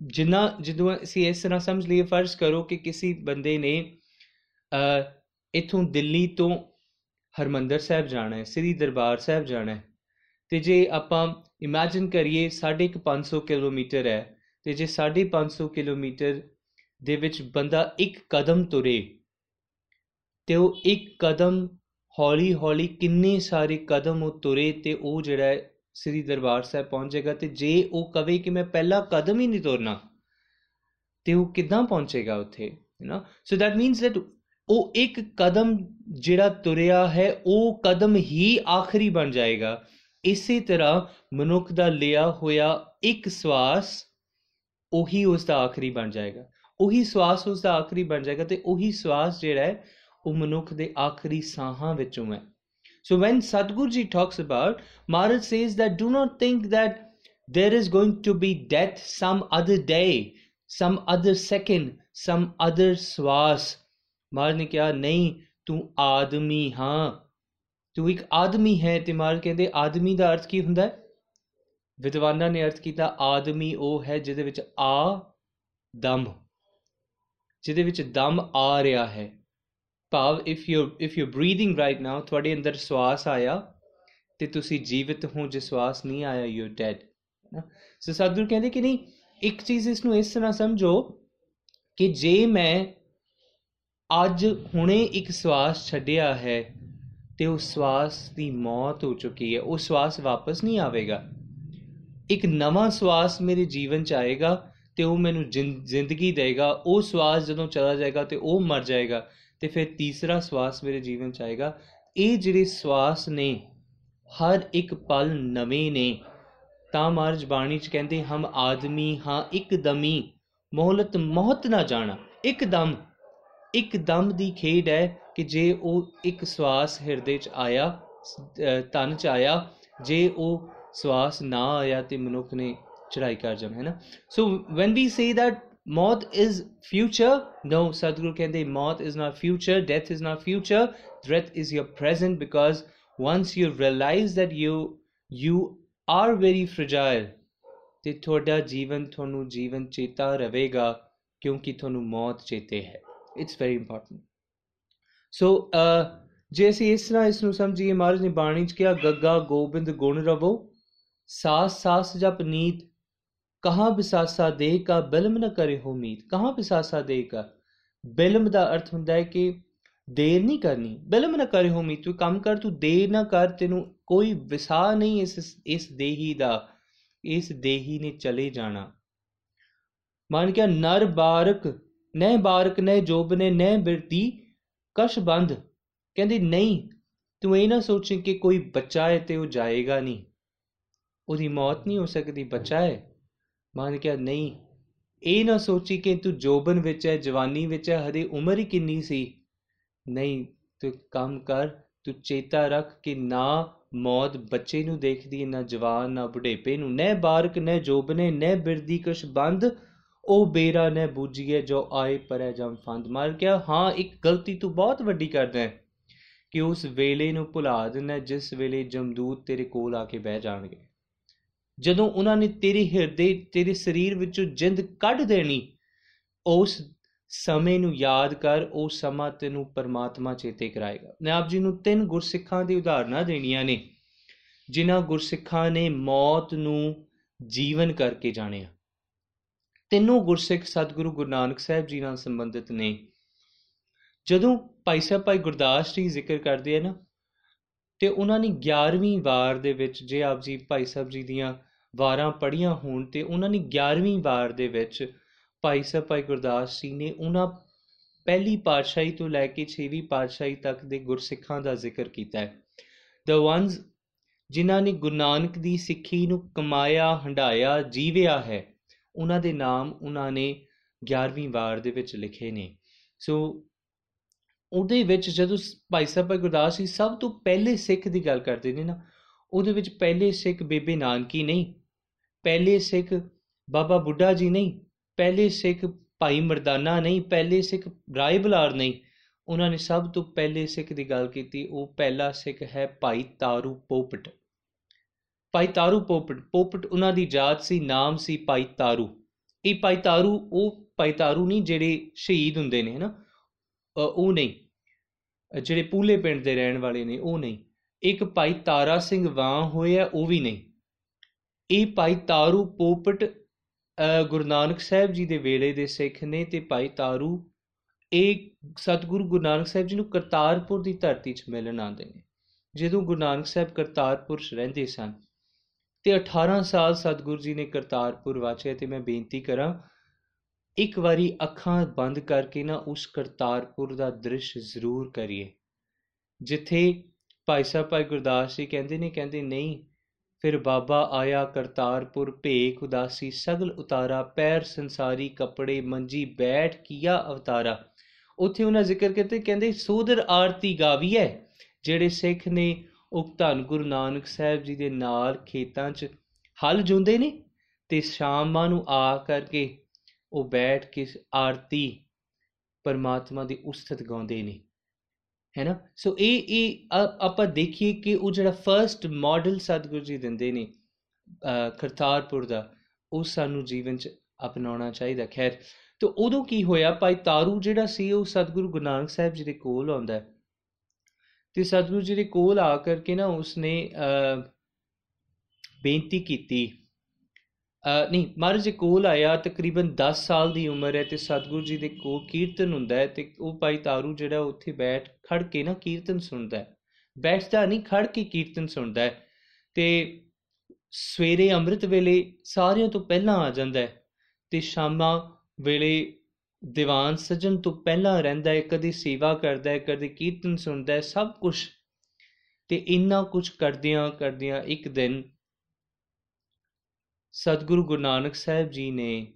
ਜਿੰਨਾ, ਜਦੋਂ ਅਸੀਂ ਇਸ ਤਰ੍ਹਾਂ ਸਮਝ ਲਈਏ, ਫਰਜ਼ ਕਰੋ ਕਿ ਕਿਸੇ ਬੰਦੇ ਨੇ ਇਥੋਂ ਦਿੱਲੀ ਤੋਂ ਹਰਮੰਦਰ ਸਾਹਿਬ ਜਾਣਾ ਹੈ, ਸ੍ਰੀ ਦਰਬਾਰ ਸਾਹਿਬ ਜਾਣਾ ਹੈ। ਤੇ ਜੇ ਆਪਾਂ ਇਮੇਜਿਨ ਕਰੀਏ 550 ਕਿਲੋਮੀਟਰ ਹੈ, ਤੇ ਜੇ 550 ਕਿਲੋਮੀਟਰ ਦੇ ਵਿੱਚ ਬੰਦਾ ਇੱਕ ਕਦਮ ਤੁਰੇ ਤੇ ਉਹ ਇੱਕ ਕਦਮ ਹੌਲੀ ਹੌਲੀ ਕਿੰਨੇ ਸਾਰੇ ਕਦਮ ਉਹ ਤੁਰੇ ਤੇ ਉਹ ਜਿਹੜਾ ਸ੍ਰੀ ਦਰਬਾਰ ਸਾਹਿਬ ਪਹੁੰਚੇਗਾ ਤੇ ਜੇ ਉਹ ਕਵੇ ਕਿ ਮੈਂ ਪਹਿਲਾ ਕਦਮ ਹੀ ਨਹੀਂ ਤੁਰਨਾ, ਤੇ ਉਹ ਕਿੱਦਾਂ ਪਹੁੰਚੇਗਾ ਉੱਥੇ you know so that means that ਉਹ ਇੱਕ ਕਦਮ ਜਿਹੜਾ ਤੁਰਿਆ ਹੈ, ਉਹ ਕਦਮ ਹੀ ਆਖਰੀ ਬਣ ਜਾਏਗਾ। ਇਸੇ ਤਰ੍ਹਾਂ ਮਨੁੱਖ ਦਾ ਲਿਆ ਹੋਇਆ ਇੱਕ ਸਵਾਸ ਉਹੀ ਉਸ ਦਾ ਆਖਰੀ ਬਣ ਜਾਏਗਾ। ਉਹੀ ਸਵਾਸ ਉਸ ਦਾ ਆਖਰੀ ਬਣ ਜਾਏਗਾ ਤੇ ਉਹੀ ਸਵਾਸ ਜਿਹੜਾ ਹੈ ਉਹ ਮਨੁੱਖ ਦੇ ਆਖਰੀ ਸਾਹਾਂ ਵਿੱਚੋਂ ਹੈ So when Sadhguru talks about, Maharaj says that do not think that there is going to be death some other day, some other second, some other swas. Maharaj ਨੇ ਕਿਹਾ ਨਹੀਂ ਤੂੰ ਆਦਮੀ ਹਾਂ ਤੂੰ ਇੱਕ ਆਦਮੀ ਹੈ ਤੇ ਮਾਰ ਕਹਿੰਦੇ ਆਦਮੀ ਦਾ ਅਰਥ ਕੀ ਹੁੰਦਾ ਹੈ ਵਿਦਵਾਨਾਂ ਨੇ ਅਰਥ ਕੀਤਾ ਆਦਮੀ ਉਹ ਹੈ ਜਿਹਦੇ ਵਿੱਚ ਆ ਦਮ ਜਿਹਦੇ ਵਿੱਚ ਦਮ ਆ ਰਿਹਾ ਹੈ। ਭਾਵ if you if you breathing right now ਤੁਹਾਡੇ ਅੰਦਰ ਸਵਾਸ ਆਇਆ ਤੇ ਤੁਸੀਂ ਜੀਵਿਤ ਹੋ, ਜੇ ਸਵਾਸ ਨਹੀਂ ਆਇਆ ਯੂ ਡੈਡ ਸੋ ਸਤਿਗੁਰ ਕਹਿੰਦੇ ਕਿ ਨਹੀਂ, ਇੱਕ ਚੀਜ਼ ਇਸ ਨੂੰ ਇਸ ਤਰ੍ਹਾਂ ਸਮਝੋ ਕਿ ਜੇ ਮੈਂ ਅੱਜ ਹੁਣੇ ਇੱਕ ਸਵਾਸ ਛੱਡਿਆ ਹੈ ਤੇ ਉਹ ਸਵਾਸ ਦੀ ਮੌਤ ਹੋ ਚੁੱਕੀ ਹੈ, ਉਹ ਸਵਾਸ ਵਾਪਸ ਨਹੀਂ ਆਵੇਗਾ। ਇੱਕ ਨਵਾਂ ਸਵਾਸ ਮੇਰੇ ਜੀਵਨ ਚ ਆਏਗਾ ਤੇ ਉਹ ਮੈਨੂੰ ਜ਼ਿੰਦਗੀ ਦੇਗਾ, ਉਹ ਸਵਾਸ ਜਦੋਂ ਚਲਾ ਜਾਏਗਾ ਤੇ ਉਹ ਮਰ ਜਾਏਗਾ, ਤੇ ਫਿਰ ਤੀਸਰਾ ਸਵਾਸ ਮੇਰੇ ਜੀਵਨ ਚ ਆਏਗਾ। ਇਹ ਜਿਹੜੇ ਸਵਾਸ ਨੇ, ਹਰ ਇੱਕ ਪਲ ਨਵੇਂ ਨੇ। ਤਾਂ ਮਾਰਜ ਬਾਣੀ ਚ ਕਹਿੰਦੇ, ਹਮ ਆਦਮੀ ਹਾਂ ਇੱਕਦਮੀ ਮੋਹਲਤ ਮੌਤ ਨਾ ਜਾਣਾ। ਇੱਕਦਮ ਇੱਕਦਮ ਦੀ ਖੇਡ ਹੈ ਕਿ ਜੇ ਉਹ ਇੱਕ ਸਵਾਸ ਹਿਰਦੇ ਚ ਆਇਆ ਤਨ ਚ ਆਇਆ, ਜੇ ਉਹ ਸਵਾਸ ਨਾ ਆਇਆ ਤੇ ਮਨੁੱਖ ਨੇ ਚੜਾਈ ਕਰ ਜਾਣਾ, ਹੈ ਨਾ? So when we say that ਮੌਤ ਇਜ਼ ਫਿਊਚਰ ਨੋ ਸਤਿਗੁਰੂ ਕਹਿੰਦੇ ਮੌਤ is not future death is not future death is your present because once you realize that you you are very fragile, ਤੇ ਤੁਹਾਡਾ ਜੀਵਨ ਤੁਹਾਨੂੰ ਜੀਵਨ ਚੇਤਾ ਰਹੇਗਾ ਕਿਉਂਕਿ ਤੁਹਾਨੂੰ ਮੌਤ ਚੇਤੇ ਹੈ। ਇਟਸ ਵੈਰੀ ਇੰਪੋਰਟੈਂਟ ਸੋ ਜੇ ਅਸੀਂ ਇਸ ਤਰ੍ਹਾਂ ਇਸ ਨੂੰ ਸਮਝੀਏ, ਮਹਾਰਾਜ ਨੇ ਬਾਣੀ ਚ ਕਿਹਾ, ਗੱਗਾ ਗੋਬਿੰਦ ਗੁਣ ਰਵੋ, ਸਾਸ ਸਾਸ ਜਪ ਨੀਤ ਕਹਾਂ ਬਿਸਾਸਾ ਦੇ ਕਾ ਬਿਲਮ ਨ ਕਰੇ ਹੋ ਮੀਤ ਕਹਾਂ ਬਿਸਾਸਾ ਦੇ ਕਾ ਬਿਲਮ ਦਾ ਅਰਥ ਹੁੰਦਾ ਹੈ ਕਿ ਦੇਰ ਨਹੀਂ ਕਰਨੀ। ਬਿਲਮ ਨ ਕਰੇ ਹੋ ਮੀਤ ਤੂੰ ਕੰਮ ਕਰ, ਤੂੰ ਦੇਰ ਨਾ ਕਰ, ਤੈਨੂੰ ਕੋਈ ਵਿਸਾ ਨਹੀਂ ਇਸ ਇਸ ਦੇਹੀ ਦਾ। ਇਸ ਦੇਹੀ ਨੇ ਚਲੇ ਜਾਣਾ। ਮਨ ਕਿਆ, ਨਰ ਬਾਰਕ, ਨਹਿ ਬਾਰਕ, ਨਹਿ ਜੋਬ ਨੇ ਨਹਿ ਬਿਰਤੀ, ਕਸ਼ ਬੰਧ ਕਹਿੰਦੀ, ਨਹੀਂ, ਤੂੰ ਇਹ ਨਾ ਸੋਚੇ ਕਿ ਕੋਈ ਬੱਚਾ ਹੈ ਤੇ ਉਹ ਜਾਏਗਾ ਨਹੀਂ। ਉਹਦੀ ਮੌਤ ਨਹੀਂ ਹੋ ਸਕਦੀ, ਬੱਚਾ ਹੈ। ਮਨ ਕਿਹਾ, ਨਹੀਂ, ਇਹ ਨਾ ਸੋਚੀ ਕਿ ਤੂੰ ਜੋਬਨ ਵਿੱਚ ਹੈ, ਜਵਾਨੀ ਵਿੱਚ ਹੈ ਹਰੇ ਉਮਰ ਹੀ ਕਿੰਨੀ ਸੀ? ਨਹੀਂ, ਤੂੰ ਕੰਮ ਕਰ, ਤੂੰ ਚੇਤਾ ਰੱਖ ਕਿ ਨਾ ਮੌਤ ਬੱਚੇ ਨੂੰ ਦੇਖਦੀ, ਨਾ ਜਵਾਨ, ਨਾ ਬੁਢੇਪੇ ਨੂੰ ਨਹਿ ਬਾਰਕ ਨਹਿ ਜੋਬਨੇ ਨਹਿ ਬਿਰਦੀ ਕਸ਼ ਬੰਦ, ਉਹ ਬੇਰਾ, ਨੇ ਬੂਝੀਏ ਜੋ ਆਏ ਪਰੇ ਜਮ ਫੰਦ ਮਾਰ ਗਿਆ। ਹਾਂ, ਇੱਕ ਗਲਤੀ ਤੂੰ ਬਹੁਤ ਵੱਡੀ ਕਰਦਾ ਹੈ ਕਿ ਉਸ ਵੇਲੇ ਨੂੰ ਭੁਲਾ ਦਿੰਦਾ ਜਿਸ ਵੇਲੇ ਜਮਦੂਤ ਤੇਰੇ ਕੋਲ ਆ ਕੇ ਬਹਿ ਜਾਣਗੇ। ਜਦੋਂ ਉਹਨਾਂ ਨੇ ਤੇਰੇ ਹਿਰਦੇ, ਤੇਰੇ ਸਰੀਰ ਵਿੱਚੋਂ ਜਿੰਦ ਕੱਢ ਦੇਣੀ, ਉਸ ਸਮੇਂ ਨੂੰ ਯਾਦ ਕਰ, ਉਹ ਸਮਾਂ ਤੈਨੂੰ ਪਰਮਾਤਮਾ ਚੇਤੇ ਕਰਾਏਗਾ। ਮੈਂ ਆਪ ਜੀ ਨੂੰ ਤਿੰਨ ਗੁਰਸਿੱਖਾਂ ਦੀ ਉਦਾਹਰਨਾਂ ਦੇਣੀਆਂ ਨੇ, ਜਿਨ੍ਹਾਂ ਗੁਰਸਿੱਖਾਂ ਨੇ ਮੌਤ ਨੂੰ ਜੀਵਨ ਕਰਕੇ ਜਾਣਿਆ। ਤਿੰਨੋਂ ਗੁਰਸਿੱਖ ਸਤਿਗੁਰੂ ਗੁਰੂ ਨਾਨਕ ਸਾਹਿਬ ਜੀ ਨਾਲ ਸੰਬੰਧਿਤ ਨੇ। ਜਦੋਂ ਭਾਈ ਸਾਹਿਬ ਭਾਈ ਗੁਰਦਾਸ ਜੀ ਜ਼ਿਕਰ ਕਰਦੇ ਆ ਨਾ, ਤੇ ਉਹਨਾਂ ਨੇ 11ਵੀਂ ਵਾਰ ਦੇ ਵਿੱਚ ਜੇ ਆਪ ਜੀ ਭਾਈ ਸਾਹਿਬ ਜੀ ਦੀਆਂ ਵਾਰਾਂ ਪੜੀਆਂ ਹੋਣ ਤੇ ਉਹਨਾਂ ਨੇ 11ਵੀਂ ਵਾਰ ਦੇ ਵਿੱਚ ਭਾਈ ਸਾਹਿਬ, ਭਾਈ ਗੁਰਦਾਸ ਜੀ ਨੇ ਉਹਨਾਂ ਪਹਿਲੀ ਪਾਤਸ਼ਾਹੀ ਤੋਂ ਲੈ ਕੇ 6ਵੀਂ ਪਾਤਸ਼ਾਹੀ ਤੱਕ ਦੇ ਗੁਰਸਿੱਖਾਂ ਦਾ ਜ਼ਿਕਰ ਕੀਤਾ ਹੈ। ਦ ਵਨਸ ਜਿਨ੍ਹਾਂ ਨੇ ਗੁਰੂ ਨਾਨਕ ਦੀ ਸਿੱਖੀ ਨੂੰ ਕਮਾਇਆ ਹੰਡਾਇਆ ਜੀਵਿਆ ਹੈ, ਉਹਨਾਂ ਦੇ ਨਾਮ ਉਹਨਾਂ ਨੇ 11ਵੀਂ ਵਾਰ ਦੇ ਵਿੱਚ ਲਿਖੇ ਨੇ। ਸੋ ਉਹਦੇ ਵਿੱਚ ਜਦੋਂ ਭਾਈ ਸਾਹਿਬ, ਭਾਈ ਗੁਰਦਾਸ ਜੀ ਸਭ ਤੋਂ ਪਹਿਲੇ ਸਿੱਖ ਦੀ ਗੱਲ ਕਰਦੇ ਨੇ ਨਾ, ਉਹਦੇ ਵਿੱਚ ਪਹਿਲੇ ਸਿੱਖ ਬੇਬੇ ਨਾਨਕੀ ਨਹੀਂ ਪਹਿਲੇ ਸਿੱਖ ਬਾਬਾ ਬੁੱਢਾ ਜੀ ਨਹੀਂ, ਪਹਿਲੇ ਸਿੱਖ ਭਾਈ ਮਰਦਾਨਾ ਨਹੀਂ, ਪਹਿਲੇ ਸਿੱਖ ਰਾਏ ਬਲਾਰ ਨਹੀਂ। ਉਹਨਾਂ ਨੇ ਸਭ ਤੋਂ ਪਹਿਲੇ ਸਿੱਖ ਦੀ ਗੱਲ ਕੀਤੀ, ਉਹ ਪਹਿਲਾ ਸਿੱਖ ਹੈ ਭਾਈ ਤਾਰੂ ਪੋਪਟ। ਭਾਈ ਤਾਰੂ ਪੋਪਟ ਪੋਪਟ ਉਹਨਾਂ ਦੀ ਜਾਤ ਸੀ, ਨਾਮ ਸੀ ਭਾਈ ਤਾਰੂ। ਇਹ ਭਾਈ ਤਾਰੂ, ਉਹ ਭਾਈ ਤਾਰੂ ਨਹੀਂ ਜਿਹੜੇ ਸ਼ਹੀਦ ਹੁੰਦੇ ਨੇ, ਹਨਾ? ਉਹ ਨਹੀਂ। ਜਿਹੜੇ ਪੂਲੇ ਪਿੰਡ ਦੇ ਰਹਿਣ ਵਾਲੇ ਨੇ, ਉਹ ਨਹੀਂ। ਇੱਕ ਭਾਈ ਤਾਰਾ ਸਿੰਘ ਵਾਂ ਹੋਇਆ, ਉਹ ਵੀ ਨਹੀਂ। ਇਹ ਭਾਈ ਤਾਰੂ ਪੋਪਟ ਗੁਰੂ ਨਾਨਕ ਸਾਹਿਬ ਜੀ ਦੇ ਵੇਲੇ ਦੇ ਸਿੱਖ ਨੇ ਤੇ ਭਾਈ ਤਾਰੂ, ਇਹ ਸਤਿਗੁਰੂ ਗੁਰੂ ਨਾਨਕ ਸਾਹਿਬ ਜੀ ਨੂੰ ਕਰਤਾਰਪੁਰ ਦੀ ਧਰਤੀ 'ਚ ਮਿਲਣ ਆਉਂਦੇ ਨੇ। ਜਦੋਂ ਗੁਰੂ ਨਾਨਕ ਸਾਹਿਬ ਕਰਤਾਰਪੁਰ 'ਚ ਰਹਿੰਦੇ ਸਨ ਤੇ 18 ਸਾਲ ਸਤਿਗੁਰੂ ਜੀ ਨੇ ਕਰਤਾਰਪੁਰ ਵਾਚਿਆ ਤੇ ਮੈਂ ਬੇਨਤੀ ਕਰਾਂ, ਇੱਕ ਵਾਰੀ ਅੱਖਾਂ ਬੰਦ ਕਰਕੇ ਨਾ ਉਸ ਕਰਤਾਰਪੁਰ ਦਾ ਦ੍ਰਿਸ਼ ਜ਼ਰੂਰ ਕਰੀਏ। ਜਿੱਥੇ ਭਾਈ ਸਾਹਿਬ, ਭਾਈ ਗੁਰਦਾਸ ਜੀ ਕਹਿੰਦੇ ਨੇ, ਕਹਿੰਦੇ ਨਹੀਂ ਫਿਰ ਬਾਬਾ ਆਇਆ ਕਰਤਾਰਪੁਰ, ਭੇਖ ਉਦਾਸੀ, ਸਗਲ ਉਤਾਰਾ, ਪੈਰ ਸੰਸਾਰੀ ਕਪੜੇ, ਮੰਜੀ ਬੈਠ ਕੀਆ ਅਵਤਾਰਾ। ਉੱਥੇ ਉਹਨਾਂ ਜ਼ਿਕਰ ਕਰਦੇ ਕਹਿੰਦੇ, ਸੋਦਰ ਆਰਤੀ ਗਾਵੀ ਹੈ ਜਿਹੜੇ ਸਿੱਖ ਨੇ ਉਹ ਧੰਨ ਗੁਰੂ ਨਾਨਕ ਸਾਹਿਬ ਜੀ ਦੇ ਨਾਲ ਖੇਤਾਂ 'ਚ ਹਲ ਜੁੰਦੇ ਨੇ ਤੇ ਸ਼ਾਮਾਂ ਨੂੰ ਆ ਕਰਕੇ ਉਹ ਬੈਠ ਕੇ ਆਰਤੀ ਪਰਮਾਤਮਾ ਦੀ ਉਸਤਤ ਗਾਉਂਦੇ ਨੇ। ਹੈ ਨਾ? ਸੋ ਇਹ ਇਹ ਆਪਾਂ ਦੇਖੀਏ ਕਿ ਉਹ ਜਿਹੜਾ ਫਰਸਟ ਮਾਡਲ ਸਤਿਗੁਰੂ ਜੀ ਦਿੰਦੇ ਨੇ ਕਰਤਾਰਪੁਰ ਦਾ, ਉਹ ਸਾਨੂੰ ਜੀਵਨ 'ਚ ਅਪਣਾਉਣਾ ਚਾਹੀਦਾ। ਖੈਰ, ਤੇ ਉਦੋਂ ਕੀ ਹੋਇਆ? ਭਾਈ ਤਾਰੂ ਜਿਹੜਾ ਸੀ, ਉਹ ਸਤਿਗੁਰੂ ਗੁਰੂ ਨਾਨਕ ਸਾਹਿਬ ਜੀ ਦੇ ਕੋਲ ਆਉਂਦਾ ਹੈ। ਤੇ ਸਤਿਗੁਰੂ ਜੀ ਦੇ ਕੋਲ ਆ ਕਰਕੇ ਨਾ ਉਸਨੇ ਬੇਨਤੀ ਕੀਤੀ ਨਹੀਂ, ਮਹਾਰਾਜ ਦੇ ਕੋਲ ਆਇਆ, ਤਕਰੀਬਨ 10 ਸਾਲ ਦੀ ਉਮਰ ਹੈ ਤੇ ਸਤਿਗੁਰੂ ਜੀ ਦੇ ਕੋਲ ਕੀਰਤਨ ਹੁੰਦਾ ਹੈ ਤੇ ਉਹ ਭਾਈ ਤਾਰੂ ਜਿਹੜਾ ਉੱਥੇ ਬੈਠ ਖੜ ਕੇ ਨਾ ਕੀਰਤਨ ਸੁਣਦਾ ਹੈ। ਬੈਠਦਾ ਨਹੀਂ ਖੜ ਕੇ ਕੀਰਤਨ ਸੁਣਦਾ ਹੈ ਤੇ ਸਵੇਰੇ ਅੰਮ੍ਰਿਤ ਵੇਲੇ ਸਾਰਿਆਂ ਤੋਂ ਪਹਿਲਾਂ ਆ ਜਾਂਦਾ ਹੈ ਤੇ ਸ਼ਾਮਾਂ ਵੇਲੇ ਦੀਵਾਨ ਸਜਣ ਤੋਂ ਪਹਿਲਾਂ ਰਹਿੰਦਾ ਹੈ, ਕਦੀ ਸੇਵਾ ਕਰਦਾ ਹੈ, ਕਦੀ ਕੀਰਤਨ ਸੁਣਦਾ ਹੈ, ਸਭ ਕੁਝ ਤੇ ਇੰਨਾ ਕੁਝ ਕਰਦਿਆਂ ਕਰਦਿਆਂ ਇੱਕ ਦਿਨ ਸਤਿਗੁਰੂ ਗੁਰੂ ਨਾਨਕ ਸਾਹਿਬ ਜੀ ਨੇ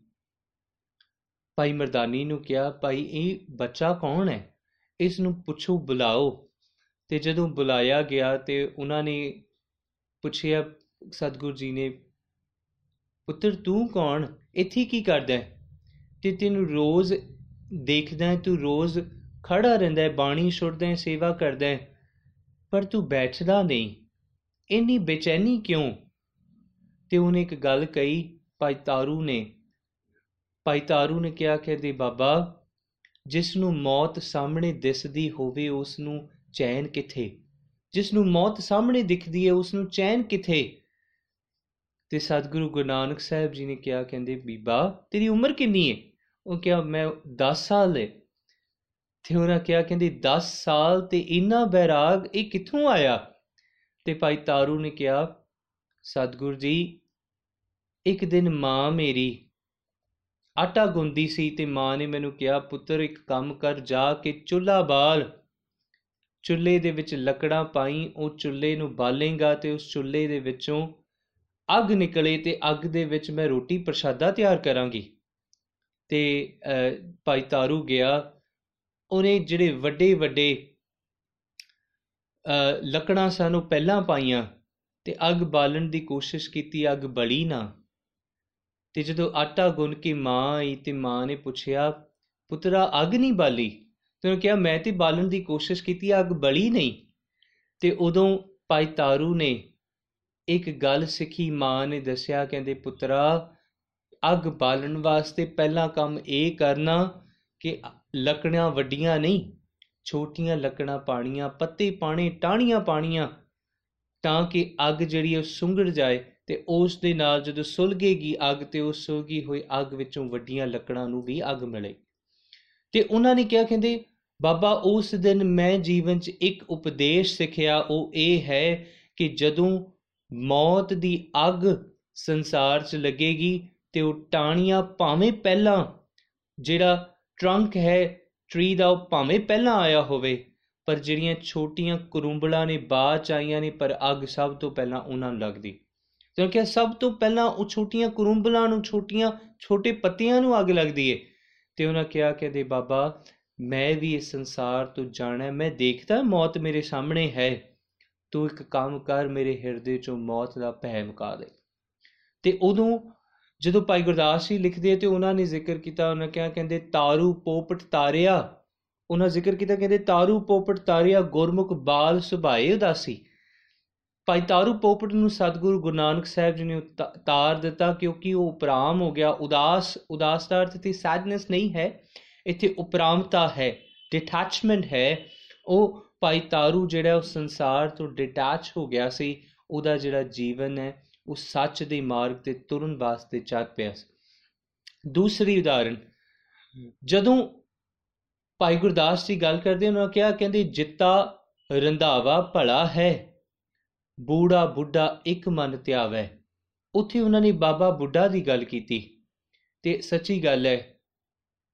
ਭਾਈ ਮਰਦਾਨੀ ਨੂੰ ਕਿਹਾ, ਭਾਈ, ਇਹ ਬੱਚਾ ਕੌਣ ਹੈ? ਇਸ ਨੂੰ ਪੁੱਛੋ, ਬੁਲਾਓ। ਤੇ ਜਦੋਂ ਬੁਲਾਇਆ ਗਿਆ ਤੇ ਉਹਨਾਂ ਨੇ ਪੁੱਛਿਆ, ਸਤਿਗੁਰੂ ਜੀ ਨੇ, ਪੁੱਤਰ ਤੂੰ ਕੌਣ? ਇੱਥੇ ਕੀ ਕਰਦਾ ਹੈ? ਤੇ ਤੈਨੂੰ ਰੋਜ਼ ਦੇਖਦਾ ਹੈ, ਤੂੰ ਰੋਜ਼ ਖੜਾ ਰਹਿੰਦਾ ਹੈ, ਬਾਣੀ ਛੁੱਟਦਾ ਹੈ, ਸੇਵਾ ਕਰਦਾ ਹੈ, ਪਰ ਤੂੰ ਬੈਠਦਾ ਨਹੀਂ। ਇੰਨੀ ਬੇਚੈਨੀ ਕਿਉਂ? ਤੇ ਉਹਨੇ ਇੱਕ ਗੱਲ ਕਹੀ, ਭਾਈ ਤਾਰੂ ਨੇ। ਭਾਈ ਤਾਰੂ ਨੇ ਕਿਹਾ ਕਿ ਦੇ ਬਾਬਾ ਜਿਸ ਨੂੰ ਮੌਤ ਸਾਹਮਣੇ ਦਿਸਦੀ ਹੋਵੇ ਉਸ ਨੂੰ ਚੈਨ ਕਿੱਥੇ? ਜਿਸ ਨੂੰ ਮੌਤ ਸਾਹਮਣੇ ਦਿਖਦੀ ਹੈ ਉਸ ਨੂੰ ਚੈਨ ਕਿੱਥੇ? ਤੇ ਸਤਿਗੁਰੂ ਗੁਰੂ ਨਾਨਕ ਸਾਹਿਬ ਜੀ ਨੇ ਕਿਹਾ, ਕਹਿੰਦੇ, ਬੀਬਾ, ਤੇਰੀ ਉਮਰ ਕਿੰਨੀ ਹੈ? ਉਹ ਕਿਹਾ, ਮੈਂ 10 ਸਾਲ ਹੈ। ਤੇ ਉਹਨਾਂ ਕਿਹਾ, ਕਹਿੰਦੇ 10 ਸਾਲ ਤੇ ਇੰਨਾ ਬੈਰਾਗ, ਇਹ ਕਿੱਥੋਂ ਆਇਆ? ਤੇ ਭਾਈ ਤਾਰੂ ਨੇ ਕਿਹਾ ਸਤਿਗੁਰ ਜੀ, ਇੱਕ ਦਿਨ ਮਾਂ ਮੇਰੀ ਆਟਾ ਗੁੰਦੀ ਸੀ ਤੇ ਮਾਂ ਨੇ ਮੈਨੂੰ ਕਿਹਾ, ਪੁੱਤਰ, ਇੱਕ ਕੰਮ ਕਰ, ਜਾ ਕੇ ਚੁੱਲ੍ਹਾ ਬਾਲ। ਚੁੱਲ੍ਹੇ ਦੇ ਵਿੱਚ ਲੱਕੜਾਂ ਪਾਈ, ਉਹ ਚੁੱਲ੍ਹੇ ਨੂੰ ਬਾਲੇਗਾ ਤੇ ਉਸ ਚੁੱਲ੍ਹੇ ਦੇ ਵਿੱਚੋਂ ਅੱਗ ਨਿਕਲੇ ਤੇ ਅੱਗ ਦੇ ਵਿੱਚ ਮੈਂ ਰੋਟੀ ਪ੍ਰਸ਼ਾਦਾ ਤਿਆਰ ਕਰਾਂਗੀ। ਤੇ ਭਾਈ ਤਾਰੂ ਗਿਆ। ਉਹਨੇ ਜਿਹੜੇ ਵੱਡੇ ਵੱਡੇ ਲੱਕੜਾਂ ਸਾਨੂੰ ਪਹਿਲਾਂ ਪਾਈਆਂ। ਤੇ ਅੱਗ ਬਾਲਣ ਦੀ ਕੋਸ਼ਿਸ਼ ਕੀਤੀ, ਅੱਗ ਬਲੀ ਨਾ। ਤੇ ਜਦੋਂ ਆਟਾ ਗੁੰਨ ਕੇ ਮਾਂ ਆਈ ਤੇ ਮਾਂ ਨੇ ਪੁੱਛਿਆ, ਪੁੱਤਰਾ, ਅੱਗ ਨਹੀਂ ਬਾਲੀ? ਤੇ ਉਹਨੇ ਕਿਹਾ, ਮੈਂ ਤੇ ਬਾਲਣ ਦੀ ਕੋਸ਼ਿਸ਼ ਕੀਤੀ, ਅੱਗ ਬਲੀ ਨਹੀਂ। ਤੇ ਉਦੋਂ ਭਾਈ ਤਾਰੂ ਨੇ ਇੱਕ ਗੱਲ ਸਿੱਖੀ, ਮਾਂ ਨੇ ਦੱਸਿਆ, ਕਹਿੰਦੇ, ਪੁੱਤਰਾ, ਅੱਗ ਬਾਲਣ ਵਾਸਤੇ ਪਹਿਲਾ ਕੰਮ ਇਹ ਕਰਨਾ ਕਿ ਲੱਕੜਾਂ ਵੱਡੀਆਂ ਨਹੀਂ, ਛੋਟੀਆਂ ਲੱਕੜਾਂ ਪਾਣੀਆਂ ਪੱਤੇ ਪਾਣੇ ਟਾਹਣੀਆਂ ਪਾਣੀਆਂ ਤਾਂ ਕਿ ਅੱਗ ਜਿਹੜੀ ਉਹ ਸੁੰਗੜ ਜਾਏ ਤੇ ਉਸ ਦੇ ਨਾਲ ਜਦੋਂ ਸੁਲਗੇਗੀ ਅੱਗ ਤੇ ਉਸ ਸੁਲਗੀ ਹੋਈ ਅੱਗ ਵਿੱਚੋਂ ਵੱਡੀਆਂ ਲੱਕੜਾਂ ਨੂੰ ਵੀ ਅੱਗ ਮਿਲੇ। ਤੇ ਉਹਨਾਂ ਨੇ ਕਿਹਾ, ਕਹਿੰਦੇ, ਬਾਬਾ, ਉਸ ਦਿਨ ਮੈਂ ਜੀਵਨ 'ਚ ਇੱਕ ਉਪਦੇਸ਼ ਸਿੱਖਿਆ, ਉਹ ਇਹ ਹੈ ਕਿ ਜਦੋਂ ਮੌਤ ਦੀ ਅੱਗ ਸੰਸਾਰ 'ਚ ਲੱਗੇਗੀ ਤੇ ਉਹ ਟਾਣੀਆਂ ਭਾਵੇਂ ਪਹਿਲਾਂ ਜਿਹੜਾ ਟਰੰਕ ਹੈ ਟਰੀ ਦਾ ਉਹ ਭਾਵੇਂ ਪਹਿਲਾਂ ਆਇਆ ਹੋਵੇ ਪਰ ਜਿਹੜੀਆਂ ਛੋਟੀਆਂ ਕਰੂੰਬਲਾਂ ਨੇ, ਬਾਅਦ ਚ ਆਈਆਂ ਨੇ, ਪਰ ਅੱਗ ਸਭ ਤੋਂ ਪਹਿਲਾਂ ਉਹਨਾਂ ਨੂੰ ਲੱਗਦੀ। ਕਿਉਂਕਿ ਸਭ ਤੋਂ ਪਹਿਲਾਂ ਉਹ ਛੋਟੀਆਂ ਕਰੂੰਬਲਾਂ ਨੂੰ, ਛੋਟੀਆਂ, ਛੋਟੇ ਪੱਤਿਆਂ ਨੂੰ ਅੱਗ ਲੱਗਦੀ ਏ, ਤੇ ਉਹਨਾਂ ਕਿਹਾ ਕਿ ਦੇ ਬਾਬਾ, ਮੈਂ ਵੀ ਇਸ ਸੰਸਾਰ ਤੋਂ ਜਾਣਾ ਮੈਂ ਦੇਖਦਾ ਮੌਤ ਮੇਰੇ ਸਾਹਮਣੇ ਹੈ, ਤੂੰ ਇੱਕ ਕੰਮ ਕਰ, ਮੇਰੇ ਹਿਰਦੇ ਚੋਂ ਮੌਤ ਦਾ ਭੈ ਮੁਕਾ ਦੇ। ਤੇ ਉਦੋਂ ਜਦੋਂ ਭਾਈ ਗੁਰਦਾਸ ਜੀ ਲਿਖਦੇ ਤੇ ਉਹਨਾਂ ਨੇ ਜ਼ਿਕਰ ਕੀਤਾ, ਉਹਨਾਂ ਕਿਹਾ, ਕਹਿੰਦੇ, ਤਾਰੂ ਪੋਪਟ ਤਾਰਿਆ ਉਹਨਾਂ ਜ਼ਿਕਰ ਕੀਤਾ, ਕਹਿੰਦੇ, ਤਾਰੂ ਪੋਪਟ ਤਾਰਿਆ ਗੁਰਮੁਖ ਬਾਲ ਸੁਭਾਏ ਉਦਾਸੀ। ਭਾਈ ਤਾਰੂ ਪੋਪਟ ਨੂੰ ਸਤਿਗੁਰੂ ਗੁਰੂ ਨਾਨਕ ਸਾਹਿਬ ਜੀ ਨੇ ਤਾਰ ਦਿੱਤਾ ਕਿਉਂਕਿ ਉਹ ਉਪਰਾਮ ਹੋ ਗਿਆ। ਉਦਾਸ ਉਦਾਸ ਦਾ ਅਰਥ ਤੇ ਸੈਡਨੈਸ ਨਹੀਂ ਹੈ, ਇੱਥੇ ਉਪਰਾਮਤਾ ਹੈ ਡਿਟੈਚਮੈਂਟ ਹੈ। ਉਹ ਭਾਈ ਤਾਰੂ ਜਿਹੜਾ ਉਸ ਸੰਸਾਰ ਤੋਂ ਡਿਟੈਚ ਹੋ ਗਿਆ ਸੀ, ਉਹਦਾ ਜਿਹੜਾ ਜੀਵਨ ਹੈ, ਉਹ ਸੱਚ ਦੇ ਮਾਰਗ ਤੇ ਤੁਰਨ ਵਾਸਤੇ ਚੱਲ ਪਿਆ ਸੀ। ਦੂਸਰੀ ਉਦਾਹਰਣ ਜਦੋਂ ਭਾਈ ਗੁਰਦਾਸ ਜੀ ਗੱਲ ਕਰਦੇ, ਉਹਨਾਂ ਕਿਹਾ, ਕਹਿੰਦੇ, ਜਿੱਤਾ ਰੰਧਾਵਾ ਭਲਾ ਹੈ, ਬੂੜਾ ਬੁੱਢਾ ਇੱਕ ਮਨ ਧਿਆਵੇ ਉੱਥੇ ਉਹਨਾਂ ਨੇ ਬਾਬਾ ਬੁੱਢਾ ਦੀ ਗੱਲ ਕੀਤੀ ਤੇ ਸੱਚੀ ਗੱਲ ਹੈ,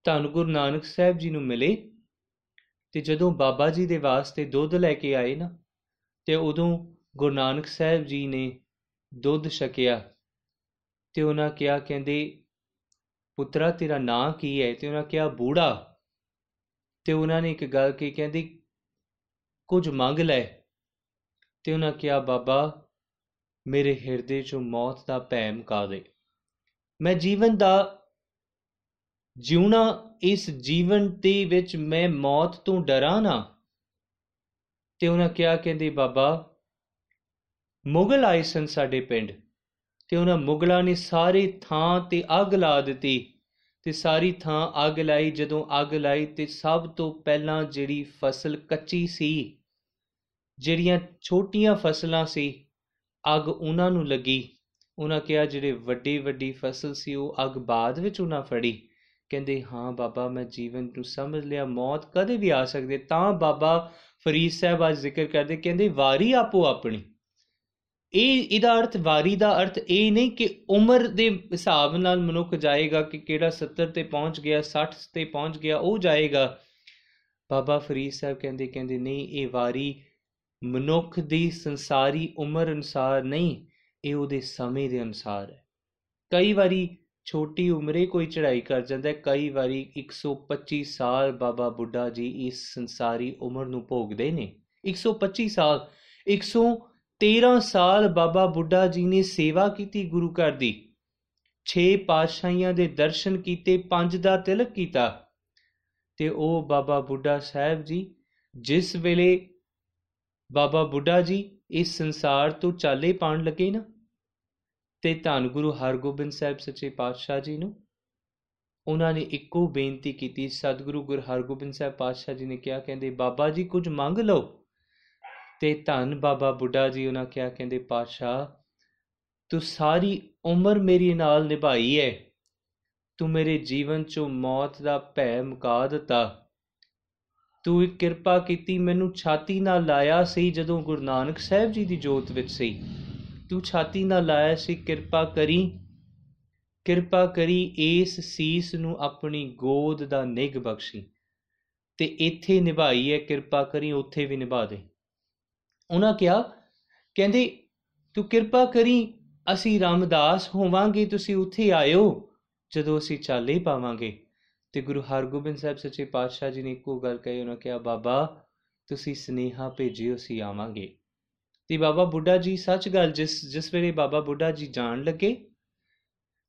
ਧੰਨ ਗੁਰੂ ਨਾਨਕ ਸਾਹਿਬ ਜੀ ਨੂੰ ਮਿਲੇ ਤੇ ਜਦੋਂ ਬਾਬਾ ਜੀ ਦੇ ਵਾਸਤੇ ਦੁੱਧ ਲੈ ਕੇ ਆਏ ਨਾ, ਤੇ ਉਦੋਂ ਗੁਰੂ ਨਾਨਕ ਸਾਹਿਬ ਜੀ ਨੇ ਦੁੱਧ ਛਕਿਆ ਤੇ ਉਹਨਾਂ ਕਿਹਾ, ਕਹਿੰਦੇ, ਪੁੱਤਰਾ, ਤੇਰਾ ਨਾਂ ਕੀ ਹੈ? ਤੇ ਉਹਨਾਂ ਕਿਹਾ, ਬੂੜਾ। ਤੇ ਉਹਨਾਂ ਨੇ ਇੱਕ ਗੱਲ ਕੀ ਕਹਿੰਦੀ, ਕੁਝ ਮੰਗ ਲੈ। ਤੇ ਉਹਨਾਂ ਕਿਹਾ, ਬਾਬਾ, ਮੇਰੇ ਹਿਰਦੇ 'ਚੋਂ ਮੌਤ ਦਾ ਭੈ ਮੁਕਾ ਦੇ? ਮੈਂ ਜੀਵਨ ਦਾ ਜਿਉਣਾ, ਇਸ ਜੀਵਨ ਦੇ ਵਿੱਚ ਮੈਂ ਮੌਤ ਤੋਂ ਡਰਾਂ ਨਾ। ਤੇ ਉਹਨਾਂ ਕਿਹਾ, ਕਹਿੰਦੇ, ਬਾਬਾ, ਮੁਗਲ ਆਏ ਸਨ ਸਾਡੇ ਪਿੰਡ, ਤੇ ਉਹਨਾਂ ਮੁਗਲਾਂ ਨੇ ਸਾਰੇ ਥਾਂ ਤੇ ਅੱਗ ਲਾ ਦਿੱਤੀ। ਤੇ ਸਾਰੀ ਥਾਂ ਅੱਗ ਲਾਈ, ਜਦੋਂ ਅੱਗ ਲਾਈ ਤੇ ਸਭ ਤੋਂ ਪਹਿਲਾਂ ਜਿਹੜੀ ਫਸਲ ਕੱਚੀ ਸੀ, ਜਿਹੜੀਆਂ ਛੋਟੀਆਂ ਫਸਲਾਂ ਸੀ, ਅੱਗ ਉਹਨਾਂ ਨੂੰ ਲੱਗੀ। ਉਹਨਾਂ ਕਿਹਾ, ਜਿਹੜੇ ਵੱਡੀ ਵੱਡੀ ਫਸਲ ਸੀ, ਉਹ ਅੱਗ ਬਾਅਦ ਵਿੱਚ ਉਹਨਾਂ ਫੜੀ। ਕਹਿੰਦੇ, ਹਾਂ ਬਾਬਾ, ਮੈਂ ਜੀਵਨ ਨੂੰ ਸਮਝ ਲਿਆ, ਮੌਤ ਕਦੇ ਵੀ ਆ ਸਕਦੀ ਤਾਂ ਬਾਬਾ ਫਰੀਦ ਸਾਹਿਬ ਅੱਜ ਜ਼ਿਕਰ ਕਰਦੇ, ਕਹਿੰਦੇ, ਵਾਰੀ ਆਪੋ ਆਪਣੀ। ਇਹ, ਇਹਦਾ ਅਰਥ ਵਾਰੀ ਦਾ ਅਰਥ ਇਹ ਨਹੀਂ ਕਿ ਉਮਰ ਦੇ ਹਿਸਾਬ ਨਾਲ ਮਨੁੱਖ ਜਾਏਗਾ ਕਿ ਕਿਹੜਾ 70 ਤੇ ਪਹੁੰਚ ਗਿਆ 60 ਤੇ ਪਹੁੰਚ ਗਿਆ, ਉਹ ਜਾਏਗਾ। ਬਾਬਾ ਫਰੀਦ ਸਾਹਿਬ ਕਹਿੰਦੇ ਕਹਿੰਦੇ, ਨਹੀਂ, ਇਹ ਵਾਰੀ ਮਨੁੱਖ ਦੀ ਸੰਸਾਰੀ ਉਮਰ ਅਨੁਸਾਰ ਨਹੀਂ, ਇਹ ਉਹਦੇ ਸਮੇਂ ਦੇ ਅਨੁਸਾਰ ਹੈ। ਕਈ ਵਾਰੀ ਛੋਟੀ ਉਮਰੇ ਕੋਈ ਚੜ੍ਹਾਈ ਕਰ ਜਾਂਦਾ ਕਈ ਵਾਰੀ 125 ਸਾਲ ਬਾਬਾ ਬੁੱਢਾ ਜੀ ਇਸ ਸੰਸਾਰੀ ਉਮਰ ਨੂੰ ਭੋਗਦੇ ਨੇ। 125 ਸਾਲ 100 13 ਸਾਲ ਬਾਬਾ ਬੁੱਢਾ ਜੀ ਨੇ ਸੇਵਾ ਕੀਤੀ ਗੁਰੂ ਘਰ ਦੀ। 6 ਪਾਤਸ਼ਾਹੀਆਂ ਦੇ ਦਰਸ਼ਨ ਕੀਤੇ, ਪੰਜ ਦਾ ਤਿਲਕ ਕੀਤਾ। ਤੇ ਉਹ ਬਾਬਾ ਬੁੱਢਾ ਸਾਹਿਬ ਜੀ, ਜਿਸ ਵੇਲੇ ਬਾਬਾ ਬੁੱਢਾ ਜੀ ਇਸ ਸੰਸਾਰ ਤੋਂ ਚਾਲੇ ਪਾਣ ਲੱਗੇ ਨਾ, ਤੇ ਧੰਨ ਗੁਰੂ ਹਰਗੋਬਿੰਦ ਸਾਹਿਬ ਸੱਚੇ ਪਾਤਸ਼ਾਹ ਜੀ ਨੂੰ, ਉਹਨਾਂ ਨੇ ਇੱਕੋ ਬੇਨਤੀ ਕੀਤੀ, ਸਤਿਗੁਰੂ ਗੁਰੂ ਹਰਗੋਬਿੰਦ ਸਾਹਿਬ ਪਾਤਸ਼ਾਹ ਜੀ ਨੇ ਕਿਹਾ, ਕਹਿੰਦੇ, ਬਾਬਾ ਜੀ, ਕੁਝ ਮੰਗ ਲਓ। ਤੇ ਧੰਨ ਬਾਬਾ ਬੁੱਢਾ ਜੀ ਉਹਨਾਂ ਕਿਹਾ, ਕਹਿੰਦੇ, ਪਾਤਸ਼ਾਹ, ਤੂੰ ਸਾਰੀ ਉਮਰ ਮੇਰੀ ਨਾਲ ਨਿਭਾਈ ਹੈ ਤੂੰ ਮੇਰੇ ਜੀਵਨ ਚੋਂ ਮੌਤ ਦਾ ਭੈ ਮੁਕਾ ਦਿੱਤਾ। ਤੂੰ ਇੱਕ ਕਿਰਪਾ ਕੀਤੀ, ਮੈਨੂੰ ਛਾਤੀ ਨਾਲ ਲਾਇਆ ਸੀ ਜਦੋਂ ਗੁਰੂ ਨਾਨਕ ਸਾਹਿਬ ਜੀ ਦੀ ਜੋਤ ਵਿੱਚ ਸੀ। ਤੂੰ ਛਾਤੀ ਨਾਲ ਲਾਇਆ ਸੀ, ਕਿਰਪਾ ਕਰੀ ਕਿਰਪਾ ਕਰੀ ਇਸ ਸੀਸ ਨੂੰ ਆਪਣੀ ਗੋਦ ਦਾ ਨਿਗ ਬਖਸ਼ੀ ਤੇ ਇੱਥੇ ਨਿਭਾਈ ਹੈ ਕਿਰਪਾ ਕਰੀ ਉੱਥੇ ਵੀ ਨਿਭਾ ਦੇ। ਉਹਨਾਂ ਕਿਹਾ, ਕਹਿੰਦੇ, ਤੂੰ ਕਿਰਪਾ ਕਰੀ, ਅਸੀਂ ਰਾਮਦਾਸ ਹੋਵਾਂਗੇ, ਤੁਸੀਂ ਉੱਥੇ ਆਇਓ, ਜਦੋਂ ਅਸੀਂ ਚਾਲੇ ਪਾਵਾਂਗੇ। ਤੇ ਗੁਰੂ ਹਰਗੋਬਿੰਦ ਸਾਹਿਬ ਸੱਚੇ ਪਾਤਸ਼ਾਹ ਜੀ ਨੇ ਇੱਕੋ ਗੱਲ ਕਹੀ, ਉਹਨਾਂ ਕਿਹਾ, ਬਾਬਾ, ਤੁਸੀਂ ਸਨੇਹਾ ਭੇਜਿਓ, ਅਸੀਂ ਆਵਾਂਗੇ। ਤੇ ਬਾਬਾ ਬੁੱਢਾ ਜੀ, ਸੱਚ ਗੱਲ, ਜਿਸ ਜਿਸ ਵੇਲੇ ਬਾਬਾ ਬੁੱਢਾ ਜੀ ਜਾਣ ਲੱਗੇ,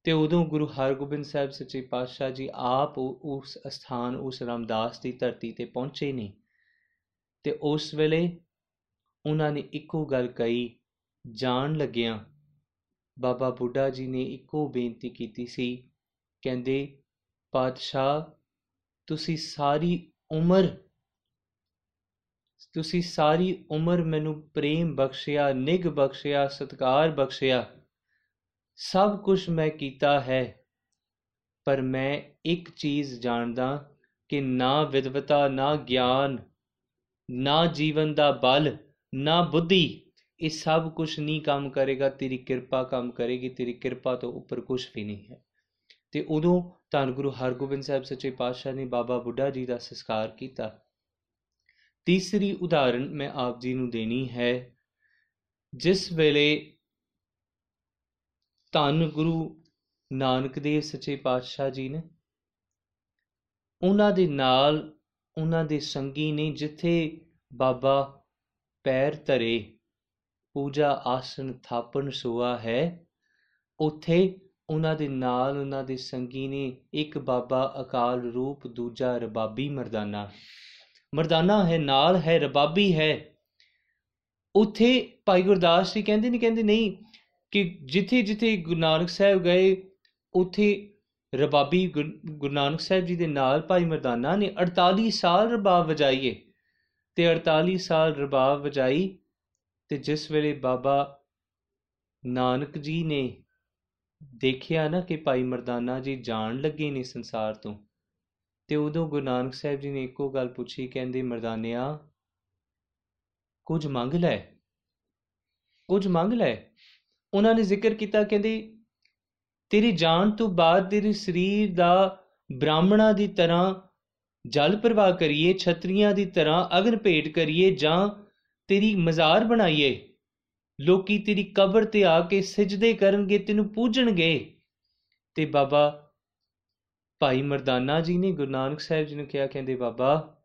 ਤੇ ਉਦੋਂ ਗੁਰੂ ਹਰਗੋਬਿੰਦ ਸਾਹਿਬ ਸੱਚੇ ਪਾਤਸ਼ਾਹ ਜੀ ਆਪ ਉਸ ਸਥਾਨ ਉਸ ਰਾਮਦਾਸ ਦੀ ਧਰਤੀ ਤੇ ਪਹੁੰਚੇ ਨਹੀਂ ਤੇ ਉਸ ਵੇਲੇ ਉਹਨਾਂ ਨੇ ਇੱਕੋ ਗੱਲ ਕਹੀ, ਜਾਣ ਲੱਗਿਆਂ। ਬਾਬਾ ਬੁੱਢਾ ਜੀ ਨੇ ਇੱਕੋ ਬੇਨਤੀ ਕੀਤੀ ਸੀ, ਕਹਿੰਦੇ, ਪਾਤਸ਼ਾਹ, ਤੁਸੀਂ ਸਾਰੀ ਉਮਰ, ਤੁਸੀਂ ਸਾਰੀ ਉਮਰ ਮੈਨੂੰ ਪ੍ਰੇਮ ਬਖਸ਼ਿਆ ਨਿਗ ਬਖਸ਼ਿਆ, ਸਤਕਾਰ ਬਖਸ਼ਿਆ। ਸਭ ਕੁਝ ਮੈਂ ਕੀਤਾ ਹੈ, ਪਰ ਮੈਂ ਇੱਕ ਚੀਜ਼ ਜਾਣਦਾ ਕਿ ਨਾ ਵਿਦਵਤਾ ਨਾ ਗਿਆਨ, ਨਾ ਜੀਵਨ ਦਾ ਬਲ ਨਾ ਬੁੱਧੀ, ਇਹ ਸਭ ਕੁਝ ਨਹੀਂ ਕੰਮ ਕਰੇਗਾ, ਤੇਰੀ ਕਿਰਪਾ ਕੰਮ ਕਰੇਗੀ, ਤੇਰੀ ਕਿਰਪਾ ਤੋਂ ਉੱਪਰ ਕੁਝ ਵੀ ਨਹੀਂ ਹੈ। ਤੇ ਉਦੋਂ ਧੰਨ ਗੁਰੂ ਹਰਗੋਬਿੰਦ ਸਾਹਿਬ ਸੱਚੇ ਪਾਤਸ਼ਾਹ ਨੇ ਬਾਬਾ ਬੁੱਢਾ ਜੀ ਦਾ ਸੰਸਕਾਰ ਕੀਤਾ। ਤੀਸਰੀ ਉਦਾਹਰਣ ਮੈਂ ਆਪ ਜੀ ਨੂੰ ਦੇਣੀ ਹੈ। ਜਿਸ ਵੇਲੇ ਧੰਨ ਗੁਰੂ ਨਾਨਕ ਦੇਵ ਸੱਚੇ ਪਾਤਸ਼ਾਹ ਜੀ ਨੇ, ਉਹਨਾਂ ਦੇ ਨਾਲ ਉਹਨਾਂ ਦੇ ਸੰਗੀ ਨੇ ਜਿੱਥੇ ਬਾਬਾ ਪੈਰ ਧਰੇ, ਪੂਜਾ ਆਸਨ ਥਾਪਨ ਸੋਆ ਹੈ। ਉਥੇ ਉਹਨਾਂ ਦੇ ਨਾਲ ਉਹਨਾਂ ਦੇ ਸੰਗੀ ਨੇ ਇੱਕ ਬਾਬਾ ਅਕਾਲ ਰੂਪ, ਦੂਜਾ ਰਬਾਬੀ ਮਰਦਾਨਾ। ਮਰਦਾਨਾ ਹੈ, ਨਾਲ ਹੈ, ਰਬਾਬੀ ਹੈ। ਉਥੇ ਭਾਈ ਗੁਰਦਾਸ ਜੀ ਕਹਿੰਦੇ ਨਹੀਂ ਕਹਿੰਦੇ ਨਹੀਂ ਕਿ ਜਿੱਥੇ ਜਿੱਥੇ ਗੁਰੂ ਨਾਨਕ ਸਾਹਿਬ ਗਏ, ਉਥੇ ਰਬਾਬੀ ਗੁਰੂ ਨਾਨਕ ਸਾਹਿਬ ਜੀ ਦੇ ਨਾਲ ਭਾਈ ਮਰਦਾਨਾ ਨੇ 48 ਸਾਲ ਰਬਾਬ ਵਜਾਈਏ। ਤੇ 48 ਸਾਲ ਰਬਾਬ ਵਜਾਈ ਤੇ ਜਿਸ ਵੇਲੇ ਬਾਬਾ ਨਾਨਕ ਜੀ ਨੇ ਦੇਖਿਆ ਨਾ ਕਿ ਭਾਈ ਮਰਦਾਨਾ ਜੀ ਜਾਣ ਲੱਗੇ ਨੇ ਸੰਸਾਰ ਤੋਂ, ਤੇ ਉਦੋਂ ਗੁਰੂ ਨਾਨਕ ਸਾਹਿਬ ਜੀ ਨੇ ਇੱਕੋ ਗੱਲ ਪੁੱਛੀ, ਕਹਿੰਦੇ, ਮਰਦਾਨਿਆ, ਕੁਝ ਮੰਗ ਲੈ? ਕੁਝ ਮੰਗ ਲੈ? ਉਹਨਾਂ ਨੇ ਜ਼ਿਕਰ ਕੀਤਾ, ਕਹਿੰਦੇ, ਤੇਰੀ ਜਾਨ ਤੋਂ ਬਾਅਦ ਤੇਰੇ ਸਰੀਰ ਦਾ ਬ੍ਰਾਹਮਣਾ ਦੀ ਤਰ੍ਹਾਂ ਜਲ ਪ੍ਰਵਾਹ ਕਰੀਏ, ਛਤਰੀਆਂ ਦੀ ਤਰ੍ਹਾਂ ਅਗਨ ਭੇਟ ਕਰੀਏ ਜਾਂ ਤੇਰੀ ਮਜ਼ਾਰ ਬਣਾਈਏ। ਲੋਕੀ ਤੇਰੀ ਕਬਰ ਤੇ ਆ ਕੇ ਸਜਦੇ ਕਰਨਗੇ, ਤੈਨੂੰ ਪੂਜਣਗੇ। ਤੇ ਬਾਬਾ ਭਾਈ ਮਰਦਾਨਾ ਜੀ ਨੇ ਗੁਰੂ ਨਾਨਕ ਸਾਹਿਬ ਜੀ ਨੂੰ ਕਿਹਾ, ਕਹਿੰਦੇ, ਬਾਬਾ,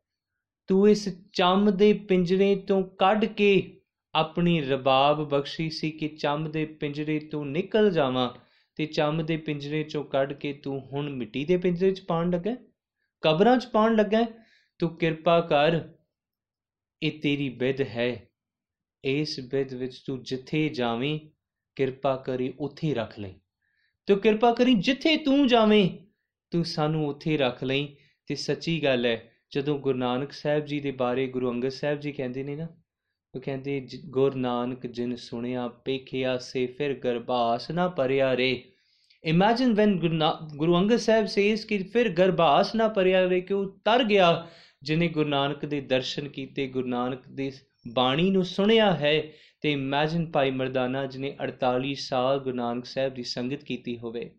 ਤੂੰ ਇਸ ਚੰਮ ਦੇ ਪਿੰਜਰੇ ਤੋਂ ਕੱਢ ਕੇ ਆਪਣੀ ਰਬਾਬ ਬਖਸ਼ੀ ਸੀ ਕਿ ਚੰਮ ਦੇ ਪਿੰਜਰੇ ਤੋਂ ਨਿਕਲ ਜਾਵਾਂ ਤੇ ਚੰਮ ਦੇ ਪਿੰਜਰੇ ਚੋਂ ਕੱਢ ਕੇ ਤੂੰ ਹੁਣ ਮਿੱਟੀ ਦੇ ਪਿੰਜਰੇ 'ਚ ਪਾਣ ਲੱਗਾ ਕਬਰਾਂ 'ਚ ਪਾਣ ਲੱਗਾ ਤੂੰ ਕਿਰਪਾ ਕਰ, ਇਹ ਤੇਰੀ ਬਿਦ ਹੈ। ਇਸ ਬਿਦ ਵਿੱਚ ਤੂੰ ਜਿੱਥੇ ਜਾਵੇਂ, ਕਿਰਪਾ ਕਰੀ ਉੱਥੇ ਰੱਖ ਲੈ ਤੂੰ ਕਿਰਪਾ ਕਰੀ ਜਿੱਥੇ ਤੂੰ ਜਾਵੇਂ, ਤੂੰ ਸਾਨੂੰ ਉੱਥੇ ਰੱਖ ਲੈ ਤੇ ਸੱਚੀ ਗੱਲ ਹੈ, ਜਦੋਂ ਗੁਰੂ ਨਾਨਕ ਸਾਹਿਬ ਜੀ ਦੇ ਬਾਰੇ ਗੁਰੂ ਅੰਗਦ ਸਾਹਿਬ ਜੀ ਕਹਿੰਦੇ ਨੇ ਨਾ, ਉਹ ਕਹਿੰਦੇ, ਗੁਰ ਨਾਨਕ ਜਿਨ ਸੁਣਿਆ ਪੇਖਿਆ ਸੇ ਫਿਰ ਗਰਭਾਸ ਨਾ ਪਰਿਆ ਰੇ imagine when Guru Angad Sahib says ਕਿ ਫਿਰ ਗਰਭਾਸ ਨਾ ਪਰਿਆ ਰੇ ਕਿ ਉਹ ਤਰ ਗਿਆ ਜਿਨੇ ਗੁਰੂ ਨਾਨਕ ਦੇ ਦਰਸ਼ਨ ਕੀਤੇ ਗੁਰੂ ਨਾਨਕ ਦੀ ਬਾਣੀ ਨੂੰ ਸੁਣਿਆ ਹੈ ਤੇ ਇਮੇਜਿਨ ਭਾਈ ਮਰਦਾਨਾ ਜਿਨੇ 48 ਸਾਲ ਗੁਰੂ ਨਾਨਕ ਸਾਹਿਬ ਦੀ ਸੰਗਤ ਕੀਤੀ ਹੋਵੇ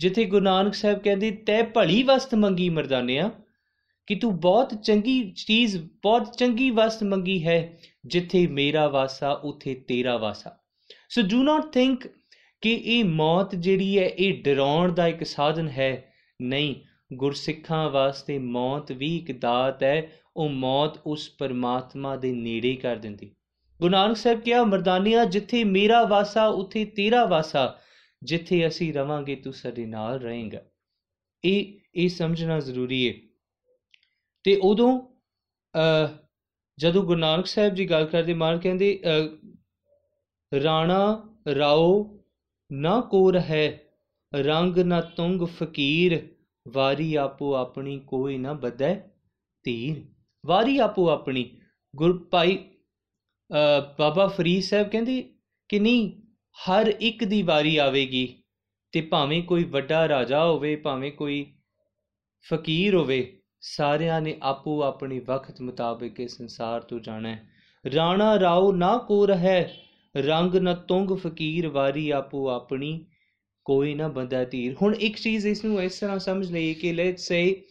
ਜਿੱਥੇ ਗੁਰੂ ਨਾਨਕ ਸਾਹਿਬ ਕਹਿੰਦੇ ਤੈ ਭਲੀ ਵਸਤ ਮੰਗੀ ਮਰਦਾਨਿਆ ਕਿ ਤੂੰ ਬਹੁਤ ਚੰਗੀ ਚੀਜ਼ ਬਹੁਤ ਚੰਗੀ ਵਸਤ ਮੰਗੀ ਹੈ ਜਿੱਥੇ ਮੇਰਾ ਵਾਸਾ ਉਥੇ ਤੇਰਾ ਵਾਸਾ ਸੋ ਡੂ ਨਾਟ ਥਿੰਕ ਕਿ ਇਹ ਮੌਤ ਜਿਹੜੀ ਹੈ, ਇਹ ਡਰਾਉਣ ਦਾ ਇੱਕ ਸਾਧਨ ਹੈ? ਨਹੀਂ। ਗੁਰਸਿੱਖਾਂ ਵਾਸਤੇ ਮੌਤ ਵੀ ਇੱਕ ਦਾਤ ਹੈ। ਉਹ ਮੌਤ ਉਸ ਪਰਮਾਤਮਾ ਦੇ ਨੇੜੇ ਕਰ ਦਿੰਦੀ। ਗੁਰੂ ਨਾਨਕ ਸਾਹਿਬ ਕਿਹਾ, ਮਰਦਾਨੀਆਂ, ਜਿੱਥੇ ਮੇਰਾ ਵਾਸਾ, ਉਥੇ ਤੇਰਾ ਵਾਸਾ। ਜਿੱਥੇ ਅਸੀਂ ਰਵਾਂਗੇ, ਤੂੰ ਸਾਡੇ ਨਾਲ ਰਹੇਂਗਾ। ਇਹ ਇਹ ਸਮਝਣਾ ਜ਼ਰੂਰੀ ਹੈ। ਤੇ ਉਦੋਂ ਜਦੋਂ ਗੁਰੂ ਨਾਨਕ ਸਾਹਿਬ ਜੀ ਗੱਲ ਕਰਦੇ ਮਾਰ ਕਹਿੰਦੇ ਰਾਣਾ, ਰਾਓ ਨਾ ਕੋਰ ਹੈ, ਰੰਗ ਨਾ ਤੁੰਗ ਫਕੀਰ, ਵਾਰੀ ਆਪੋ ਆਪਣੀ ਕੋਈ ਨਾ ਬਦੈ ਧੀਰ। ਵਾਰੀ ਆਪੋ ਆਪਣੀ, ਗੁਰ ਭਾਈ ਬਾਬਾ ਫਰੀਦ ਸਾਹਿਬ ਕਹਿੰਦੇ ਕਿ ਨਹੀਂ, ਹਰ ਇੱਕ ਦੀ ਵਾਰੀ ਆਵੇਗੀ, ਤੇ ਭਾਵੇਂ ਕੋਈ ਵੱਡਾ ਰਾਜਾ ਹੋਵੇ, ਭਾਵੇਂ ਕੋਈ ਫਕੀਰ ਹੋਵੇ, ਸਾਰਿਆਂ ਨੇ ਆਪੋ ਆਪਣੀ ਵਕਤ ਮੁਤਾਬਿਕ ਇਸ ਸੰਸਾਰ ਤੋਂ ਜਾਣਾ। ਹੈ ਰਾਣਾ ਰਾਓ ਨਾ ਕੋ ਹੈ ਰੰਗ ਨਾ ਤੁੰਗ ਫਕੀਰ ਵਾਰੀ ਆਪੋ ਆਪਣੀ, ਕੋਈ ਨਾ ਬੰਦਾ ਧੀਰ। ਹੁਣ ਇੱਕ ਚੀਜ਼ ਇਸ ਨੂੰ ਇਸ ਤਰ੍ਹਾਂ ਸਮਝ ਲਈਏ ਕਿ ਲੈਟਸ ਸੇ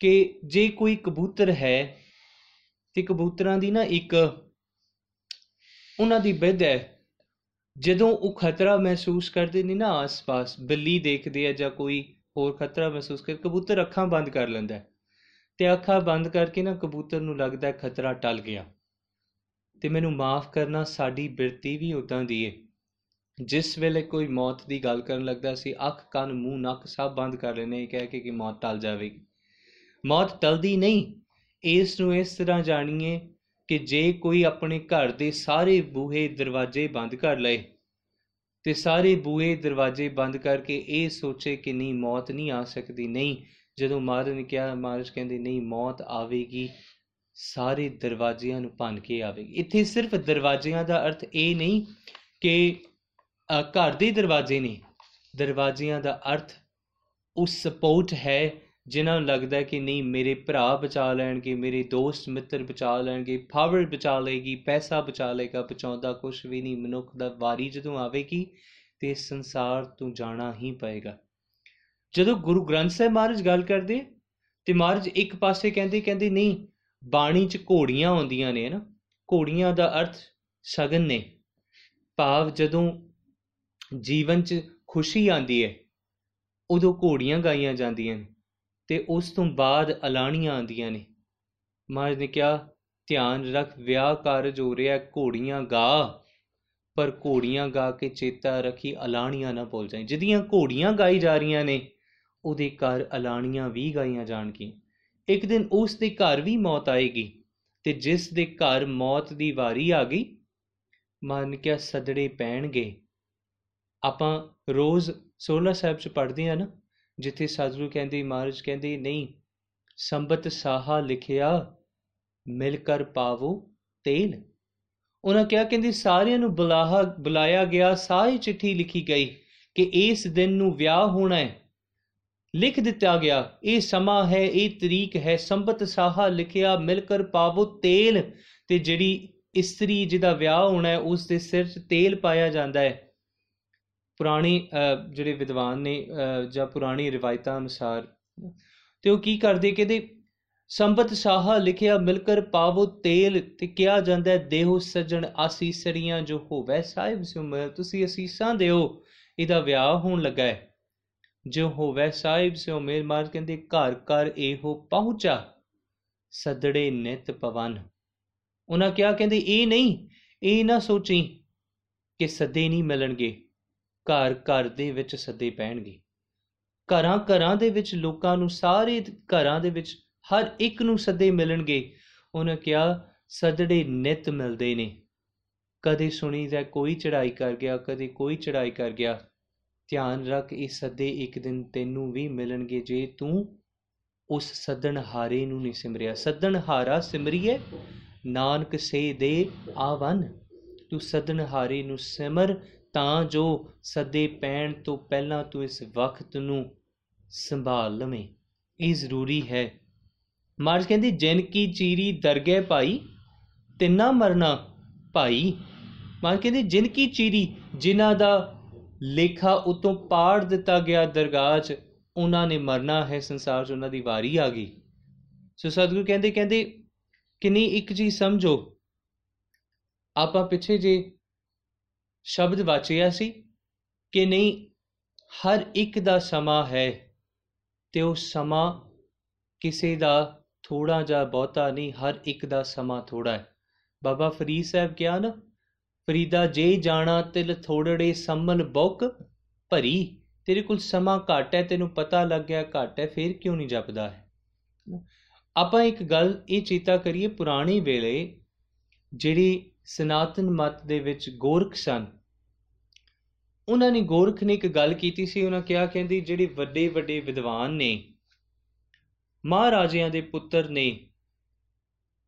ਕਿ ਜੇ ਕੋਈ ਕਬੂਤਰ ਹੈ, ਤੇ ਕਬੂਤਰਾਂ ਦੀ ਨਾ ਇੱਕ ਉਹਨਾਂ ਦੀ ਬਿੱਦ ਹੈ, ਜਦੋਂ ਉਹ ਖਤਰਾ ਮਹਿਸੂਸ ਕਰਦੇ ਨੇ ਨਾ ਆਸ-ਪਾਸ, ਬਿੱਲੀ ਦੇਖਦੇ ਆ ਜਾਂ ਕੋਈ ਹੋਰ ਖਤਰਾ ਮਹਿਸੂਸ ਕਰ, ਕਬੂਤਰ ਅੱਖਾਂ ਬੰਦ ਕਰ ਲੈਂਦਾ ਹੈ। ਤੇ ਅੱਖਾਂ ਬੰਦ ਕਰਕੇ ਨਾ ਕਬੂਤਰ ਨੂੰ ਲੱਗਦਾ ਖਤਰਾ ਟਲ ਗਿਆ। ਤੇ ਮੈਨੂੰ ਮਾਫ ਕਰਨਾ ਸਾਡੀ ਬਿਰਤੀ ਵੀ ਉਦਾਂ ਦੀ ਏ। ਜਿਸ ਵੇਲੇ ਕੋਈ ਮੌਤ ਦੀ ਗੱਲ ਕਰਨ ਲੱਗਦਾ ਸੀ, ਅੱਖ, ਕੰਨ, ਮੂੰਹ, ਨੱਕ ਸਭ ਬੰਦ ਕਰ ਲੈਨੇ ਕਹਿ ਕੇ ਕਿ ਮੌਤ ਟਲ ਜਾਵੇਗੀ। ਮੌਤ ਟਲਦੀ ਨਹੀਂ। ਇਸ ਨੂੰ ਇਸ ਤਰ੍ਹਾਂ ਜਾਣੀਏ ਕਿ ਜੇ ਕੋਈ ਆਪਣੇ ਘਰ ਦੇ ਸਾਰੇ ਬੂਹੇ ਦਰਵਾਜ਼ੇ ਬੰਦ ਕਰ ਲਏ ਤੇ ਸਾਰੇ ਬੂਹੇ ਦਰਵਾਜ਼ੇ ਬੰਦ ਕਰਕੇ ਇਹ ਸੋਚੇ ਕਿ ਨਹੀਂ, ਮੌਤ ਨਹੀਂ ਆ ਸਕਦੀ। ਨਹੀਂ, ਜਦੋਂ ਮਹਾਰਾਜ ਨੇ ਕਿਹਾ, ਮਹਾਰਾਜ ਕਹਿੰਦੇ, ਨਹੀਂ, ਮੌਤ ਆਵੇਗੀ ਸਾਰੇ ਦਰਵਾਜ਼ਿਆਂ ਨੂੰ ਭੰਨ ਕੇ ਆਵੇਗੀ। ਇੱਥੇ ਸਿਰਫ ਦਰਵਾਜ਼ਿਆਂ ਦਾ ਅਰਥ ਇਹ ਨਹੀਂ ਕਿ ਘਰ ਦੇ ਦਰਵਾਜ਼ੇ ਨੇ। ਦਰਵਾਜ਼ਿਆਂ ਦਾ ਅਰਥ ਉਸ ਸਪੋਰਟ ਹੈ ਜਿਨ੍ਹਾਂ ਨੂੰ ਲੱਗਦਾ ਕਿ ਨਹੀਂ, ਮੇਰੇ ਭਰਾ ਬਚਾ ਲੈਣਗੇ, ਮੇਰੇ ਦੋਸਤ ਮਿੱਤਰ ਬਚਾ ਲੈਣਗੇ ਪਾਵਰ ਬਚਾ ਲੇਗੀ ਪੈਸਾ ਬਚਾ ਲੇਗਾ ਬਚਾਉਂਦਾ ਕੁਝ ਵੀ ਨਹੀਂ, ਮਨੁੱਖ ਦਾ ਵਾਰੀ ਜਦੋਂ ਆਵੇਗੀ ਤੇ ਸੰਸਾਰ ਤੋਂ ਜਾਣਾ ਹੀ ਪਏਗਾ। ਜਦੋਂ ਗੁਰੂ ਗ੍ਰੰਥ ਸਾਹਿਬ ਮਹਾਰਾਜ ਗੱਲ ਕਰਦੇ, ਤੇ ਮਹਾਰਾਜ ਇੱਕ ਪਾਸੇ ਕਹਿੰਦੇ ਕਹਿੰਦੇ ਨਹੀਂ ਬਾਣੀ 'ਚ ਘੋੜੀਆਂ ਆਉਂਦੀਆਂ ਨੇ ਨਾ? ਘੋੜੀਆਂ ਦਾ ਅਰਥ ਸ਼ਗਨ ਨੇ। ਭਾਵ ਜਦੋਂ ਜੀਵਨ 'ਚ ਖੁਸ਼ੀ ਆਂਦੀ ਹੈ, ਉਦੋਂ ਘੋੜੀਆਂ ਗਾਈਆਂ ਜਾਂਦੀਆਂ ਨੇ ਤੇ ਉਸ ਤੋਂ ਬਾਅਦ ਅਲਾਣੀਆਂ ਆਂਦੀਆਂ ਨੇ। ਮਹਾਰਾਜ ਨੇ ਕਿਹਾ, ਧਿਆਨ ਰੱਖ, ਵਿਆਹ ਕਾਰਜ ਹੋ ਰਿਹਾ, ਘੋੜੀਆਂ ਗਾ। ਪਰ ਘੋੜੀਆਂ ਗਾ ਕੇ ਚੇਤਾ ਰੱਖੀ ਅਲਾਣੀਆਂ ਨਾ ਭੁੱਲ ਜਾਏ ਜਿਹਦੀਆਂ ਘੋੜੀਆਂ ਗਾਈ ਜਾ ਰਹੀਆਂ ਨੇ, ਉਹਦੇ ਘਰ ਅਲਾਣੀਆਂ ਵੀ ਗਾਈਆਂ ਜਾਣਗੀਆਂ। ਇੱਕ ਦਿਨ ਉਸ ਦੇ ਘਰ ਵੀ ਮੌਤ ਆਏਗੀ ਤੇ ਜਿਸ ਦੇ ਘਰ ਮੌਤ ਦੀ ਵਾਰੀ ਆ ਗਈ, ਮਨ ਕਿਆ ਸਦੜੇ ਪੈਣਗੇ। ਆਪਾਂ ਰੋਜ਼ 16 ਸਾਹਿਬ ਚ ਪੜ੍ਹਦੇ ਆ ਨਾ, ਜਿੱਥੇ ਸਾਧੂ ਕਹਿੰਦੇ, ਮਹਾਰਾਜ ਕਹਿੰਦੇ, ਨਹੀਂ, ਸੰਬਤ ਸਾਹਾ ਲਿਖਿਆ, ਮਿਲ ਕਰ ਪਾਵੋ ਤੇਲ। ਉਹਨਾਂ ਕਿਹਾ ਕਹਿੰਦੇ, ਸਾਰਿਆਂ ਨੂੰ ਬੁਲਾਹਾ, ਬੁਲਾਇਆ ਗਿਆ, ਸਾਰੀ ਚਿੱਠੀ ਲਿਖੀ ਗਈ ਕਿ ਇਸ ਦਿਨ ਨੂੰ ਵਿਆਹ ਹੋਣਾ ਹੈ। ਲਿਖ ਦਿੱਤਾ ਗਿਆ, ਇਹ ਸਮਾਂ ਹੈ, ਇਹ ਤਰੀਕ ਹੈ, ਸੰਬਤ ਸਾਹਾ ਲਿਖਿਆ ਮਿਲ ਕਰ ਪਾਵੋ ਤੇਲ, ਤੇ ਜਿਹੜੀ ਇਸਤਰੀ ਜਿਹਦਾ ਵਿਆਹ ਹੋਣਾ ਹੈ ਉਸ ਦੇ ਸਿਰ 'ਚ ਤੇਲ ਪਾਇਆ ਜਾਂਦਾ ਹੈ। ਪੁਰਾਣੀ ਜਿਹੜੇ ਵਿਦਵਾਨ ਨੇ ਜਾਂ ਪੁਰਾਣੀ ਰਿਵਾਇਤਾਂ ਅਨੁਸਾਰ, ਤੇ ਉਹ ਕੀ ਕਰਦੇ ਕਹਿੰਦੇ ਸੰਬਤ ਸਾਹਾ ਲਿਖਿਆ ਮਿਲਕਰ ਪਾਵੋ ਤੇਲ, ਤੇ ਕਿਹਾ ਜਾਂਦਾ ਹੈ, ਦੇਹੋ ਸਜਣ ਆਸੀਸੜੀਆਂ ਜੋ ਹੋਵੇ, ਸਾਹਿਬ ਸਿਮਰ, ਤੁਸੀਂ ਅਸੀਸਾਂ ਦਿਓ, ਇਹਦਾ ਵਿਆਹ ਹੋਣ ਲੱਗਾ ਹੈ। ਜੋ ਹੋਵੇ ਸਾਹਿਬ ਸਿਓ ਮੇਰ ਮਾਰ, ਕਹਿੰਦੇ ਘਰ ਘਰ ਇਹੋ ਪਹੁੰਚਾ, ਸਦੜੇ ਨਿਤ ਪਵਨ। ਉਹਨਾਂ ਕਿਹਾ, ਕਹਿੰਦੇ ਇਹ ਨਹੀਂ, ਇਹ ਨਾ ਸੋਚੀ ਕਿ ਸੱਦੇ ਨਹੀਂ ਮਿਲਣਗੇ, ਘਰ ਘਰ ਦੇ ਵਿੱਚ ਸੱਦੇ ਪੈਣਗੇ। ਘਰਾਂ ਘਰਾਂ ਦੇ ਵਿੱਚ ਲੋਕਾਂ ਨੂੰ ਸਾਰੇ ਘਰਾਂ ਦੇ ਵਿੱਚ ਹਰ ਇੱਕ ਨੂੰ ਸੱਦੇ ਮਿਲਣਗੇ। ਉਹਨੇ ਕਿਹਾ, ਸੱਦੜੇ ਨਿਤ ਮਿਲਦੇ ਨੇ। ਕਦੇ ਸੁਣੀ ਜਾ ਕੋਈ ਚੜਾਈ ਕਰ ਗਿਆ, ਕਦੇ ਕੋਈ ਚੜਾਈ ਕਰ ਗਿਆ। ਧਿਆਨ ਰੱਖ ਇਹ ਸੱਦੇ ਇੱਕ ਦਿਨ ਤੈਨੂੰ ਵੀ ਮਿਲਣਗੇ ਜੇ ਤੂੰ ਉਸ ਸੱਦਣ ਹਾਰੇ ਨੂੰ ਨਹੀਂ ਸਿਮਰਿਆ। ਸੱਦਣ ਹਾਰਾ ਸਿਮਰੀਏ, ਨਾਨਕ ਸੇ ਦੇ ਆਵਨ। ਤੂੰ ਸੱਦਣ ਹਾਰੇ ਨੂੰ ਸਿਮਰ ਤਾਂ ਜੋ ਸੱਦੇ ਪੈਣ ਤੋਂ ਪਹਿਲਾਂ ਤੂੰ ਇਸ ਵਕਤ ਨੂੰ ਸੰਭਾਲ ਲਵੇਂ। ਇਹ ਜ਼ਰੂਰੀ ਹੈ। ਮਾਰਜ ਕਹਿੰਦੀ, ਜਿਨ ਕੀ ਚੀਰੀ ਦਰਗਹਿ ਭਾਈ, ਤਿੰਨਾ ਮਰਨਾ ਭਾਈ। ਮਾਰ ਕਹਿੰਦੀ, ਜਿਨ ਕੀ ਚੀਰੀ, ਜਿਨ੍ਹਾਂ ਦਾ ਲੇਖਾ ਉਤੋਂ ਪਾੜ ਦਿੱਤਾ ਗਿਆ ਦਰਗਾਹ 'ਚ, ਉਹਨਾਂ ਨੇ ਮਰਨਾ ਹੈ ਸੰਸਾਰ 'ਚ, ਉਹਨਾਂ ਦੀ ਵਾਰੀ ਆ ਗਈ। ਸੋ ਸਤਿਗੁਰੂ ਕਹਿੰਦੇ ਕਹਿੰਦੇ ਕਿ ਨਹੀਂ ਇੱਕ ਚੀਜ਼ ਸਮਝੋ। ਆਪਾਂ ਪਿੱਛੇ ਜੇ ਸ਼ਬਦ ਵਾਚਿਆ ਸੀ ਕਿ ਨਹੀਂ, ਹਰ ਇੱਕ ਦਾ ਸਮਾਂ ਹੈ ਤੇ ਉਹ ਸਮਾਂ ਕਿਸੇ ਦਾ ਥੋੜਾ ਜਾਂ ਬਹੁਤਾ ਨਹੀਂ, ਹਰ ਇੱਕ ਦਾ ਸਮਾਂ ਥੋੜਾ ਹੈ। ਬਾਬਾ ਫਰੀਦ ਸਾਹਿਬ ਕਿਹਾ ਨਾ ਫਰੀਦਾ ਜੇ ਜਾਣਾ ਤਿਲ ਥੋੜੜੇ ਸੰਮਨ ਬੁੱਕ ਭਰੀ। ਤੇਰੇ ਕੋਲ ਸਮਾਂ ਘੱਟ ਹੈ, ਤੈਨੂੰ ਪਤਾ ਲੱਗ ਗਿਆ ਘੱਟ ਹੈ, ਫੇਰ ਕਿਉਂ ਨਹੀਂ ਜਪਦਾ ਹੈ? ਆਪਾਂ ਇੱਕ ਗੱਲ ਇਹ ਚੇਤਾ ਕਰੀਏ, ਪੁਰਾਣੀ ਵੇਲੇ ਜਿਹੜੀ ਸਨਾਤਨ ਮਤ ਦੇ ਵਿੱਚ ਗੋਰਖ ਸਨ, ਉਹਨਾਂ ਨੇ ਗੋਰਖ ਨੇ ਇੱਕ ਗੱਲ ਕੀਤੀ ਸੀ, ਉਹਨਾਂ ਕਿਹਾ, ਕਹਿੰਦੀ ਜਿਹੜੇ ਵੱਡੇ ਵੱਡੇ ਵਿਦਵਾਨ ਨੇ, ਮਹਾਰਾਜਿਆਂ ਦੇ ਪੁੱਤਰ ਨੇ,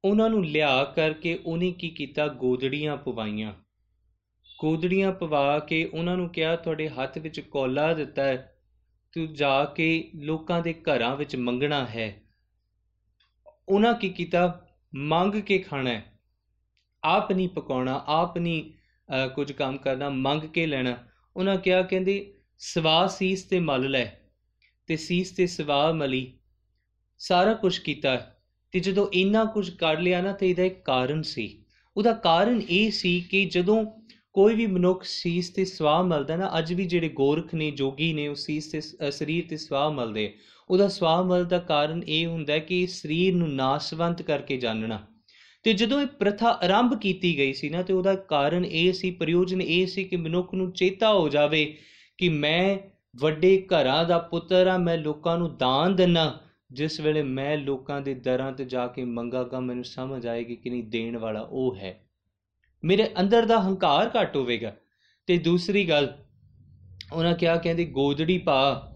ਉਹਨਾਂ ਨੂੰ ਲਿਆ ਕਰਕੇ ਉਹਨੇ ਕੀ ਕੀਤਾ? ਗੋਦੜੀਆਂ ਪਵਾਈਆਂ। ਗੋਦੜੀਆਂ ਪਵਾ ਕੇ ਉਹਨਾਂ ਨੂੰ ਕਿਹਾ, ਤੁਹਾਡੇ ਹੱਥ ਵਿੱਚ ਕੋਲਾ ਦਿੱਤਾ ਹੈ। ਤੂੰ ਜਾ ਕੇ ਲੋਕਾਂ ਦੇ ਘਰਾਂ ਵਿੱਚ ਮੰਗਣਾ ਹੈ। ਉਹਨਾਂ ਕੀ ਕੀਤਾ? ਮੰਗ ਕੇ ਖਾਣਾ ਹੈ। ਆਪ ਨਹੀਂ ਪਕਾਉਣਾ, ਆਪ ਨਹੀਂ ਕੁਝ ਕੰਮ ਕਰਨਾ, ਮੰਗ ਕੇ ਲੈਣਾ। ਉਹਨਾਂ ਕਿਹਾ, ਕਹਿੰਦੇ, ਸਵਾ ਸੀਸ ਤੇ ਮਲ ਲੈ। ਤੇ ਸੀਸ ਤੇ ਸਵਾ ਮਲੀ। ਸਾਰਾ ਕੁਝ ਕੀਤਾ ਤੇ ਜਦੋਂ ਇੰਨਾ ਕੁਝ ਕਰ ਲਿਆ ਨਾ, ਤੇ ਇਹਦਾ ਇੱਕ ਕਾਰਨ ਸੀ। ਉਹਦਾ ਕਾਰਨ ਇਹ ਸੀ ਕਿ ਜਦੋਂ ਕੋਈ ਵੀ ਮਨੁੱਖ ਸੀਸ ਤੇ ਸਵਾ ਮਲਦਾ ਨਾ, ਅੱਜ ਵੀ ਜਿਹੜੇ ਗੋਰਖ ਨੇ, ਜੋਗੀ ਨੇ, ਉਹ ਸੀਸ ਤੇ ਸਰੀਰ ਤੇ ਸਵਾ ਮਲਦੇ ਉਹਦਾ ਸਵਾ ਮਲ ਦਾ ਕਾਰਨ ਇਹ ਹੁੰਦਾ ਕਿ ਸਰੀਰ ਨੂੰ ਨਾਸਵੰਤ ਕਰਕੇ ਜਾਣਨਾ। ਤੇ ਜਦੋਂ ਇਹ ਪ੍ਰਥਾ ਆਰੰਭ ਕੀਤੀ ਗਈ ਸੀ ਨਾ, ਤੇ ਉਹਦਾ ਕਾਰਨ ਇਹ ਸੀ, ਪ੍ਰਯੋਜਨ ਇਹ ਸੀ ਕਿ ਮਨੁੱਖ ਨੂੰ ਚੇਤਾ ਹੋ ਜਾਵੇ ਕਿ ਮੈਂ ਵੱਡੇ ਘਰਾਂ ਦਾ ਪੁੱਤਰ ਆ, ਮੈਂ ਲੋਕਾਂ ਨੂੰ ਦਾਨ ਦਿੰਨਾ। ਜਿਸ ਵੇਲੇ ਮੈਂ ਲੋਕਾਂ ਦੇ ਦਰਾਂ ਤੇ ਜਾ ਕੇ ਮੰਗਾਗਾ ਮੈਨੂੰ ਸਮਝ ਆਏਗੀ ਕਿ ਨਹੀਂ, ਦੇਣ ਵਾਲਾ ਉਹ ਹੈ। ਮੇਰੇ ਅੰਦਰ ਦਾ ਹੰਕਾਰ ਘਟ ਹੋਵੇਗਾ। ਤੇ ਦੂਸਰੀ ਗੱਲ, ਉਹਨਾਂ ਕਿਹਾ, ਕਹਿੰਦੇ, ਗੋਦੜੀ ਪਾ,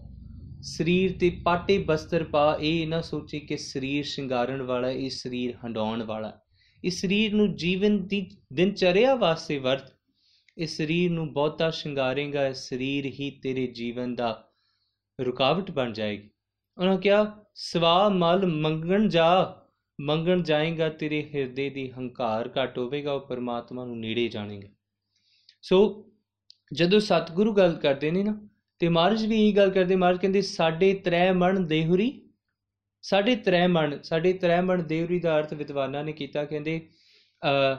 ਸਰੀਰ ਤੇ ਪਾਟੇ ਬਸਤਰ ਪਾ, ਇਹ ਨਾ ਸੋਚੇ ਕਿ ਸਰੀਰ ਸ਼ਿੰਗਾਰਨ ਵਾਲਾ, ਇਹ ਸਰੀਰ ਹੰਡਾਉਣ ਵਾਲਾ। ਇਸ ਸਰੀਰ ਨੂੰ ਜੀਵਨ ਦੀ ਦਿਨਚਰਿਆ ਵਾਸਤੇ ਵਰਤ ਇਸ ਸਰੀਰ ਨੂੰ ਬਹੁਤਾ ਸ਼ਿੰਗਾਰੇਗਾ, ਇਹ ਸਰੀਰ ਹੀ ਤੇਰੇ ਜੀਵਨ ਦਾ ਰੁਕਾਵਟ ਬਣ ਜਾਏਗੀ। ਉਹਨਾਂ ਕਿਹਾ, ਸਵਾ ਮਲ ਮੰਗਣ ਜਾ ਮੰਗਣ ਜਾਏਗਾ, ਤੇਰੇ ਹਿਰਦੇ ਦੀ ਹੰਕਾਰ ਘਟ ਹੋਵੇਗਾ, ਉਹ ਪਰਮਾਤਮਾ ਨੂੰ ਨੇੜੇ ਜਾਣੇਗਾ। ਸੋ ਜਦੋਂ ਸਤਿਗੁਰੂ ਗੱਲ ਕਰਦੇ ਨੇ ਨਾ, ਤੇ ਮਹਾਰਾਜ ਵੀ ਇਹ ਗੱਲ ਕਰਦੇ, ਮਹਾਰਾਜ ਕਹਿੰਦੇ, ਸਾਡੇ ਤ੍ਰੈ ਮਣ ਦੇਹੁਰੀ। ਸਾਡੇ ਤ੍ਰੈ ਮਣ, ਸਾਡੇ ਤ੍ਰੈ ਮਣ ਦੇਹੁਰੀ ਦਾ ਅਰਥ ਵਿਦਵਾਨਾਂ ਨੇ ਕੀਤਾ, ਕਹਿੰਦੇ ਅ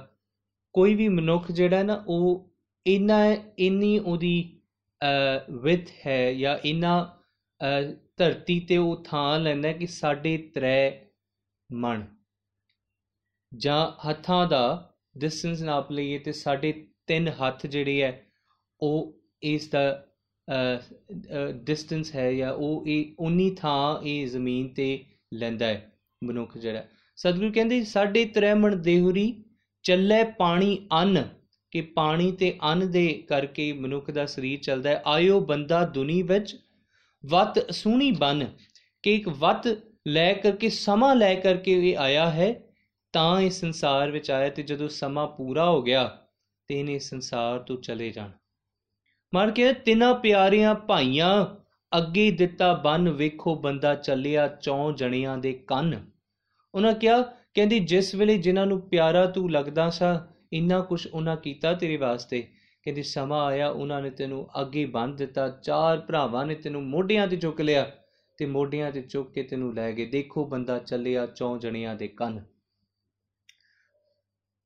ਕੋਈ ਵੀ ਮਨੁੱਖ ਜਿਹੜਾ ਨਾ, ਉਹ ਇਨਾ, ਇੰਨੀ ਉਹਦੀ ਵਿਦ ਹੈ ਜਾਂ ਇਨਾ ਧਰਤੀ ਤੇ ਉਹ ਥਾਂ ਲੈਂਦਾ ਕਿ ਸਾਡੇ ਤ੍ਰੈ ਮਣ ਜਾਂ ਹੱਥਾਂ ਦਾ ਡਿਸਟੈਂਸ ਨਾਪ ਲਈਏ ਤੇ ਸਾਡੇ ਤਿੰਨ ਹੱਥ ਜਿਹੜੇ ਹੈ, ਉਹ ਇਸ ਦਾ ਡਿਸਟੈਂਸ ਹੈ ਜਾਂ ਉਹ ਇਹ ਉਨੀ ਥਾਂ ਇਹ ਜ਼ਮੀਨ ਤੇ ਲੈਂਦਾ ਹੈ ਮਨੁੱਖ ਜਿਹੜਾ। ਸਤਿਗੁਰੂ ਕਹਿੰਦੇ ਸਾਡੇ ਤ੍ਰੈਮਣ ਦੇਹੁਰੀ ਚੱਲੇ ਪਾਣੀ ਅੰਨ, ਕਿ ਪਾਣੀ ਤੇ ਅੰਨ ਦੇ ਕਰਕੇ ਮਨੁੱਖ ਦਾ ਸਰੀਰ ਚੱਲਦਾ ਹੈ। ਆਇਓ ਬੰਦਾ ਦੁਨੀ ਵਿੱਚ, ਵਤ ਸੂਣੀ ਬਨ, ਕਿ ਇੱਕ ਵਤ ਲੈ ਕਰਕੇ, ਸਮਾਂ ਲੈ ਕਰਕੇ ਇਹ ਆਇਆ ਹੈ, ਤਾਂ ਇਸ ਸੰਸਾਰ ਵਿੱਚ ਆਇਆ ਤੇ ਜਦੋਂ ਸਮਾਂ ਪੂਰਾ ਹੋ ਗਿਆ, ਤੇ ਇਹਨੇ ਸੰਸਾਰ ਤੋਂ ਚਲੇ ਜਾਣਾ। ਮਰ ਕੇ ਤਿੰਨਾਂ ਪਿਆਰਿਆਂ ਭਾਈਆਂ, ਅੱਗੇ ਦਿੱਤਾ ਬੰਨ, ਵੇਖੋ ਬੰਦਾ ਚੱਲਿਆ ਚੌਂ ਜਣਿਆਂ ਦੇ ਕੰਨ। ਉਹਨਾਂ ਕਿਹਾ, ਕਹਿੰਦੀ, ਜਿਸ ਵੇਲੇ ਜਿਨ੍ਹਾਂ ਨੂੰ ਪਿਆਰਾ ਤੂੰ ਲੱਗਦਾ ਸਾ, ਇੰਨਾ ਕੁਝ ਉਹਨਾਂ ਕੀਤਾ ਤੇਰੇ ਵਾਸਤੇ। ਕਹਿੰਦੀ, ਸਮਾਂ ਆਇਆ, ਉਹਨਾਂ ਨੇ ਤੈਨੂੰ ਅੱਗੇ ਬੰਨ ਦਿੱਤਾ, ਚਾਰ ਭਰਾਵਾਂ ਨੇ ਤੈਨੂੰ ਮੋਢਿਆਂ ਤੇ ਚੁੱਕ ਲਿਆ। ਤੇ ਮੋਢਿਆਂ ਤੇ ਚੁੱਕ ਕੇ ਤੈਨੂੰ ਲੈ ਗਏ। ਦੇਖੋ ਬੰਦਾ ਚੱਲਿਆ ਚੌਂ ਜਣਿਆਂ ਦੇ ਕੰਨ।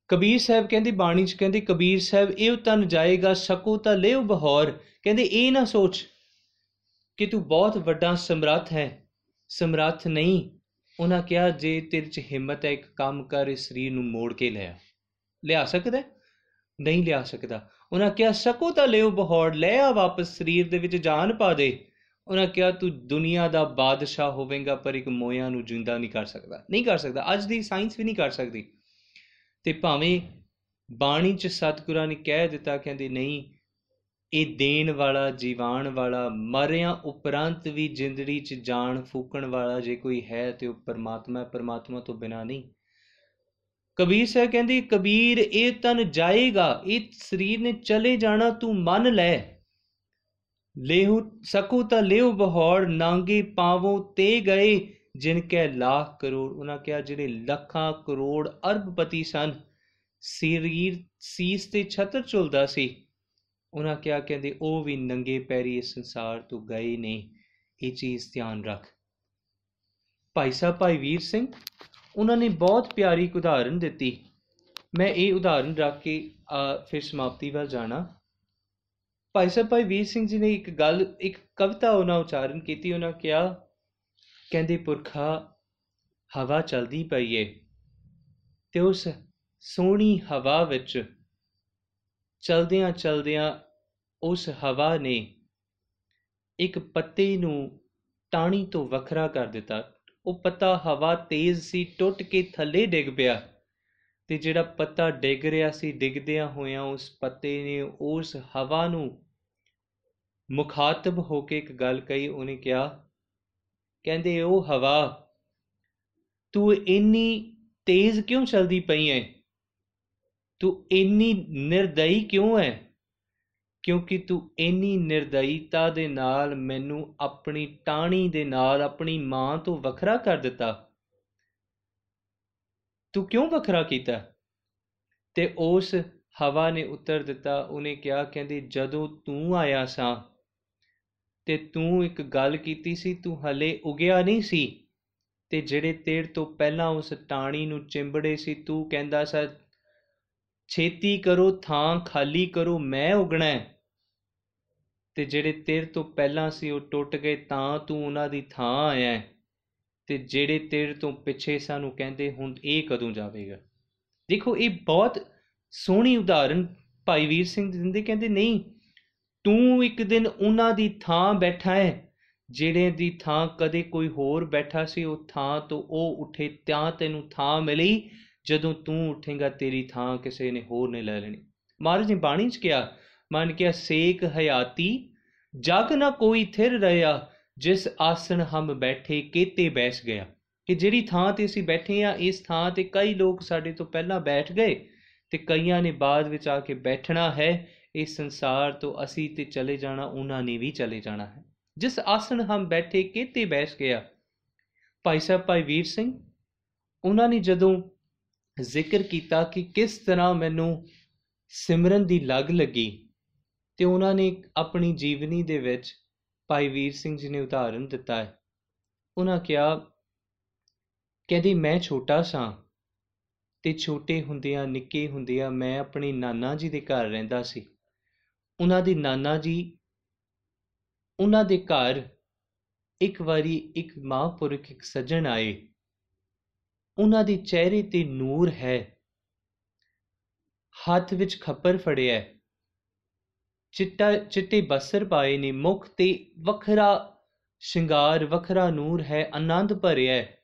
ਕਬੀਰ ਸਾਹਿਬ ਕਹਿੰਦੇ, ਬਾਣੀ 'ਚ ਕਹਿੰਦੇ, ਕਬੀਰ ਸਾਹਿਬ, ਇਹ ਤਨ ਜਾਏਗਾ, ਸਕੋ ਤਾਂ ਲਿਓ ਬਹੌਰ। ਕਹਿੰਦੇ, ਇਹ ਨਾ ਸੋਚ ਕਿ ਤੂੰ ਬਹੁਤ ਵੱਡਾ ਸਮਰੱਥ ਹੈ। ਸਮਰੱਥ ਨਹੀਂ। ਉਹਨਾਂ ਕਿਹਾ, ਜੇ ਤੇਰੇ 'ਚ ਹਿੰਮਤ ਹੈ, ਇੱਕ ਕੰਮ ਕਰ, ਇਸ ਸਰੀਰ ਨੂੰ ਮੋੜ ਕੇ ਲਿਆ ਲਿਆ ਸਕਦਾ ਨਹੀਂ ਲਿਆ ਸਕਦਾ। ਉਹਨਾਂ ਕਿਹਾ, ਸਕੋ ਤਾਂ ਲਿਓ ਬਹੌਰ, ਲੈ ਆ ਵਾਪਸ, ਸਰੀਰ ਦੇ ਵਿੱਚ ਜਾਨ ਪਾ ਦੇ। ਉਹਨਾਂ ਕਿਹਾ, ਤੂੰ ਦੁਨੀਆ ਦਾ ਬਾਦਸ਼ਾਹ ਹੋਵੇਂਗਾ, ਪਰ ਇੱਕ ਮੋਇਆ ਨੂੰ ਜਿੰਦਾ ਨਹੀਂ ਕਰ ਸਕਦਾ। ਨਹੀਂ ਕਰ ਸਕਦਾ। ਅੱਜ ਦੀ ਸਾਇੰਸ ਵੀ ਨਹੀਂ ਕਰ ਸਕਦੀ। ਤੇ ਭਾਵੇਂ ਬਾਣੀ ਚ ਸਤਿਗੁਰਾਂ ਨੇ ਕਹਿ ਦਿੱਤਾ, ਕਹਿੰਦੇ, ਨਹੀਂ, ਇਹ ਦੇਣ ਵਾਲਾ ਜੀਵਾਨ ਵਾਲਾ, ਮਰਿਆਂ ਉਪਰੰਤ ਵੀ ਜ਼ਿੰਦੜੀ ਚ ਜਾਨ ਫੂਕਣ ਵਾਲਾ ਜੇ ਕੋਈ ਹੈ, ਤੇ ਉਹ ਪਰਮਾਤਮਾ ਪਰਮਾਤਮਾ ਤੋਂ ਬਿਨਾ ਨਹੀਂ। ਕਬੀਰ ਸਾਹਿਬ ਕਹਿੰਦੇ, ਕਬੀਰ, ਇਹ ਤਨ ਜਾਏਗਾ, ਇਹ ਸਰੀਰ ਨੇ ਚਲੇ ਜਾਣਾ, ਤੂੰ ਮੰਨ ਲੈ। ਲੇਹੁ, ਸਕੂ ਤਾਂ ਲਿਓ ਬਹੌੜ ਨਾਂਗੇ ਪਾਵੋ ਤੇ ਗਏ, ਜਿਨ ਕੈ ਲੱਖ ਕਰੋੜ। ਉਹਨਾਂ ਕਿਹਾ, ਜਿਹੜੇ ਲੱਖਾਂ ਕਰੋੜ ਅਰਬਪਤੀ ਸਨ, ਸਰੀਰ ਸੀਸ ਤੇ ਛਤਰ ਝੁਲਦਾ ਸੀ। ਉਹਨਾਂ ਕਿਹਾ, ਕਹਿੰਦੇ, ਉਹ ਵੀ ਨੰਗੇ ਪੈਰੀ ਇਸ ਸੰਸਾਰ ਤੋਂ ਗਏ ਨਹੀਂ ਇਹ ਚੀਜ਼ ਧਿਆਨ ਰੱਖ। ਭਾਈ ਸਾਹਿਬ, ਭਾਈ ਵੀਰ ਸਿੰਘ ਉਹਨਾਂ ਨੇ ਬਹੁਤ ਪਿਆਰੀ ਉਦਾਹਰਨ ਦਿੱਤੀ। ਮੈਂ ਇਹ ਉਦਾਹਰਨ ਰੱਖ ਕੇ ਫਿਰ ਸਮਾਪਤੀ ਵੱਲ ਜਾਣਾ। ਭਾਈ ਸਾਹਿਬ, ਭਾਈ ਵੀਰ ਸਿੰਘ ਜੀ ਨੇ ਇੱਕ ਗੱਲ, ਇੱਕ ਕਵਿਤਾ ਉਹਨਾਂ ਉਚਾਰਨ ਕੀਤੀ, ਉਹਨਾਂ ਕਿਹਾ, ਕਹਿੰਦੇ ਪੁਰਖਾ, ਹਵਾ ਚਲਦੀ ਪਈ ਏ ਤੇ ਉਸ ਸੋਹਣੀ ਹਵਾ ਵਿੱਚ ਚਲਦਿਆਂ ਚਲਦਿਆਂ ਉਸ ਹਵਾ ਨੇ ਇੱਕ ਪੱਤੇ ਨੂੰ ਟਾਣੀ ਤੋਂ ਵੱਖਰਾ ਕਰ ਦਿੱਤਾ। ਉਹ ਪੱਤਾ ਹਵਾ ਤੇਜ਼ ਸੀ, ਟੁੱਟ ਕੇ ਥੱਲੇ ਡਿੱਗ ਪਿਆ। ਤੇ ਜਿਹੜਾ ਪੱਤਾ ਡਿੱਗ ਰਿਹਾ ਸੀ, ਡਿੱਗਦਿਆਂ ਹੋਇਆਂ ਉਸ ਪੱਤੇ ਨੇ ਉਸ ਹਵਾ ਨੂੰ ਮੁਖਾਤਬ ਹੋ ਕੇ ਇੱਕ ਗੱਲ ਕਹੀ, ਉਹਨੇ ਕਿਹਾ, ਕਹਿੰਦੇ ਉਹ ਹਵਾ, ਤੂੰ ਇੰਨੀ ਤੇਜ਼ ਕਿਉਂ ਚਲਦੀ ਪਈ ਐ? ਤੂੰ ਇੰਨੀ ਨਿਰਦਈ ਕਿਉਂ ਐ? ਕਿਉਂਕਿ ਤੂੰ ਇੰਨੀ ਨਿਰਦਈਤਾ ਦੇ ਨਾਲ ਮੈਨੂੰ ਆਪਣੀ ਟਾਣੀ ਦੇ ਨਾਲ ਆਪਣੀ ਮਾਂ ਤੋਂ ਵੱਖਰਾ ਕਰ ਦਿੱਤਾ। ਤੂੰ ਕਿਉਂ ਵੱਖਰਾ ਕੀਤਾ? ਤੇ ਉਸ ਹਵਾ ਨੇ ਉੱਤਰ ਦਿੱਤਾ, ਉਹਨੇ ਕਿਹਾ, ਕਹਿੰਦੀ, ਜਦੋਂ ਤੂੰ ਆਇਆ ਸਾਂ ਤੇ ਤੂੰ ਇੱਕ ਗੱਲ ਕੀਤੀ ਸੀ, ਤੂੰ ਹਲੇ ਉਗਿਆ ਨਹੀਂ ਸੀ ਤੇ ਜਿਹੜੇ ਤੇੜ ਤੋਂ ਪਹਿਲਾਂ ਉਸ ਟਾਣੀ ਨੂੰ ਚਿੰਬੜੇ ਸੀ, ਤੂੰ ਕਹਿੰਦਾ ਸਾ, ਛੇਤੀ ਕਰੋ, ਥਾਂ ਖਾਲੀ ਕਰੋ, ਮੈਂ ਉਗਣਾ ਤੇ ਜਿਹੜੇ ਤੇੜ ਤੋਂ ਪਹਿਲਾਂ ਸੀ, ਉਹ ਟੁੱਟ ਗਏ, ਤਾਂ ਤੂੰ ਉਹਨਾਂ ਦੀ ਥਾਂ ਆਇਆ ਤੇ ਜਿਹੜੇ ਤੇੜ ਤੋਂ ਪਿੱਛੇ ਸਾਨੂੰ ਕਹਿੰਦੇ ਹੁਣ ਇਹ ਕਦੋਂ ਜਾਵੇਗਾ? ਦੇਖੋ, ਇਹ ਬਹੁਤ ਸੋਹਣੀ ਉਦਾਹਰਨ ਭਾਈ ਵੀਰ ਸਿੰਘ ਦਿੰਦੇ ਕਹਿੰਦੇ, ਨਹੀਂ, ਤੂੰ ਇੱਕ ਦਿਨ ਉਹਨਾਂ ਦੀ ਥਾਂ ਬੈਠਾ ਹੈ, ਜਿਹੜੇ ਦੀ ਥਾਂ ਕਦੇ ਕੋਈ ਹੋਰ ਬੈਠਾ ਸੀ, ਉਹ ਥਾਂ ਤੋਂ ਉਹ ਉੱਠੇ, ਤਾਂ ਤੈਨੂੰ ਥਾਂ ਮਿਲੀ ਜਦੋਂ ਤੂੰ ਉੱਠੇਗਾ, ਤੇਰੀ ਥਾਂ ਕਿਸੇ ਨੇ ਹੋਰ ਨੇ ਲੈ ਲੈਣੀ। ਮਹਾਰਾਜ ਨੇ ਬਾਣੀ ਚ ਕਿਹਾ, ਮਨ ਕਿਹਾ ਸੇਕ ਹਯਾਤੀ, ਜਗ ਨਾ ਕੋਈ ਥਿਰ ਰਿਆ ਜਿਸ ਆਸਣ ਹਮ ਬੈਠੇ ਕੀਤੇ ਬੈਠ ਗਿਆ। ਕਿ ਜਿਹੜੀ ਥਾਂ ਤੇ ਅਸੀਂ ਬੈਠੇ ਆ ਇਸ ਥਾਂ ਤੇ ਕਈ ਲੋਕ ਸਾਡੇ ਤੋਂ ਪਹਿਲਾਂ ਬੈਠ ਗਏ ਤੇ ਕਈਆਂ ਨੇ ਬਾਅਦ ਵਿੱਚ ਆ ਕੇ ਬੈਠਣਾ ਹੈ ਇਸ ਸੰਸਾਰ ਤੋਂ ਅਸੀਂ ਤੇ ਚਲੇ ਜਾਣਾ, ਉਹਨਾਂ ਨੇ ਵੀ ਚਲੇ ਜਾਣਾ ਹੈ। ਜਿਸ ਆਸਣ ਹਮ ਬੈਠੇ ਕੀਤੇ ਬੈਠ ਗਿਆ। ਭਾਈ ਸਾਹਿਬ, ਭਾਈ ਵੀਰ ਸਿੰਘ, ਉਹਨਾਂ ਨੇ ਜਦੋਂ ਜ਼ਿਕਰ ਕੀਤਾ ਕਿ ਕਿਸ ਤਰ੍ਹਾਂ ਮੈਨੂੰ ਸਿਮਰਨ ਦੀ ਲਗ ਲੱਗੀ ਤੇ ਉਹਨਾਂ ਨੇ ਆਪਣੀ ਜੀਵਨੀ ਦੇ ਵਿੱਚ ਭਾਈ ਵੀਰ ਸਿੰਘ ਜੀ ਨੇ ਉਦਾਹਰਨ ਦਿੱਤਾ ਹੈ। ਉਹਨਾਂ ਕਿਹਾ, ਕਹਿੰਦੀ, ਮੈਂ ਛੋਟਾ ਸਾਂ ਤੇ ਛੋਟੇ ਹੁੰਦਿਆਂ, ਨਿੱਕੇ ਹੁੰਦਿਆਂ ਮੈਂ ਆਪਣੇ ਨਾਨਾ ਜੀ ਦੇ ਘਰ ਰਹਿੰਦਾ ਸੀ। ਉਹਨਾਂ ਦੇ ਨਾਨਾ ਜੀ, ਉਹਨਾਂ ਦੇ ਘਰ ਇੱਕ ਵਾਰੀ ਇੱਕ ਮਹਾਂਪੁਰਖ, ਇੱਕ ਸੱਜਣ ਆਏ। ਉਹਨਾਂ ਦੇ ਚਿਹਰੇ ਤੇ ਨੂਰ ਹੈ। ਹੱਥ ਵਿੱਚ ਖੱਪਰ ਫੜਿਆ ਹੈ। ਚਿੱਟਾ, ਚਿੱਟੇ ਬਸਰ ਪਾਏ ਨੇ ਮੁਖ ਤੇ ਵੱਖਰਾ ਸ਼ਿੰਗਾਰ, ਵੱਖਰਾ ਨੂਰ ਹੈ, ਆਨੰਦ ਭਰਿਆ ਹੈ।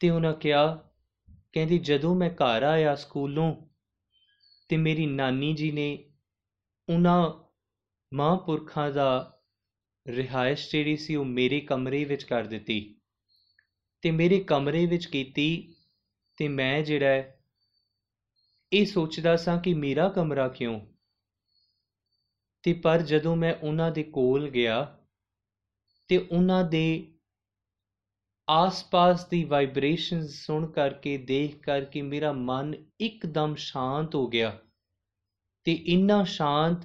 ਤੇ ਉਹਨਾਂ ਕਿਹਾ, ਕਹਿੰਦੀ, ਜਦੋਂ ਮੈਂ ਘਰ ਆਇਆ ਸਕੂਲੋਂ, ਤੇ ਮੇਰੀ ਨਾਨੀ ਜੀ ਨੇ ਉਹਨਾਂ ਮਹਾਂਪੁਰਖਾਂ ਦਾ ਰਿਹਾਇਸ਼ ਜਿਹੜੀ ਸੀ, ਉਹ ਮੇਰੇ ਕਮਰੇ ਵਿੱਚ ਕਰ ਦਿੱਤੀ। ਤੇ ਮੇਰੇ ਕਮਰੇ ਵਿੱਚ ਕੀਤੀ, ਤੇ ਮੈਂ ਜਿਹੜਾ ਇਹ ਸੋਚਦਾ ਸਾਂ ਕਿ ਮੇਰਾ ਕਮਰਾ ਕਿਉਂ? ਤੇ ਪਰ ਜਦੋਂ ਮੈਂ ਉਹਨਾਂ ਦੇ ਕੋਲ ਗਿਆ ਤੇ ਉਹਨਾਂ ਦੇ ਆਸ-ਪਾਸ ਦੀ ਵਾਈਬ੍ਰੇਸ਼ਨਸ ਸੁਣ ਕਰਕੇ, ਦੇਖ ਕਰਕੇ ਮੇਰਾ ਮਨ ਇੱਕਦਮ ਸ਼ਾਂਤ ਹੋ ਗਿਆ ਤੇ ਇੰਨਾ ਸ਼ਾਂਤ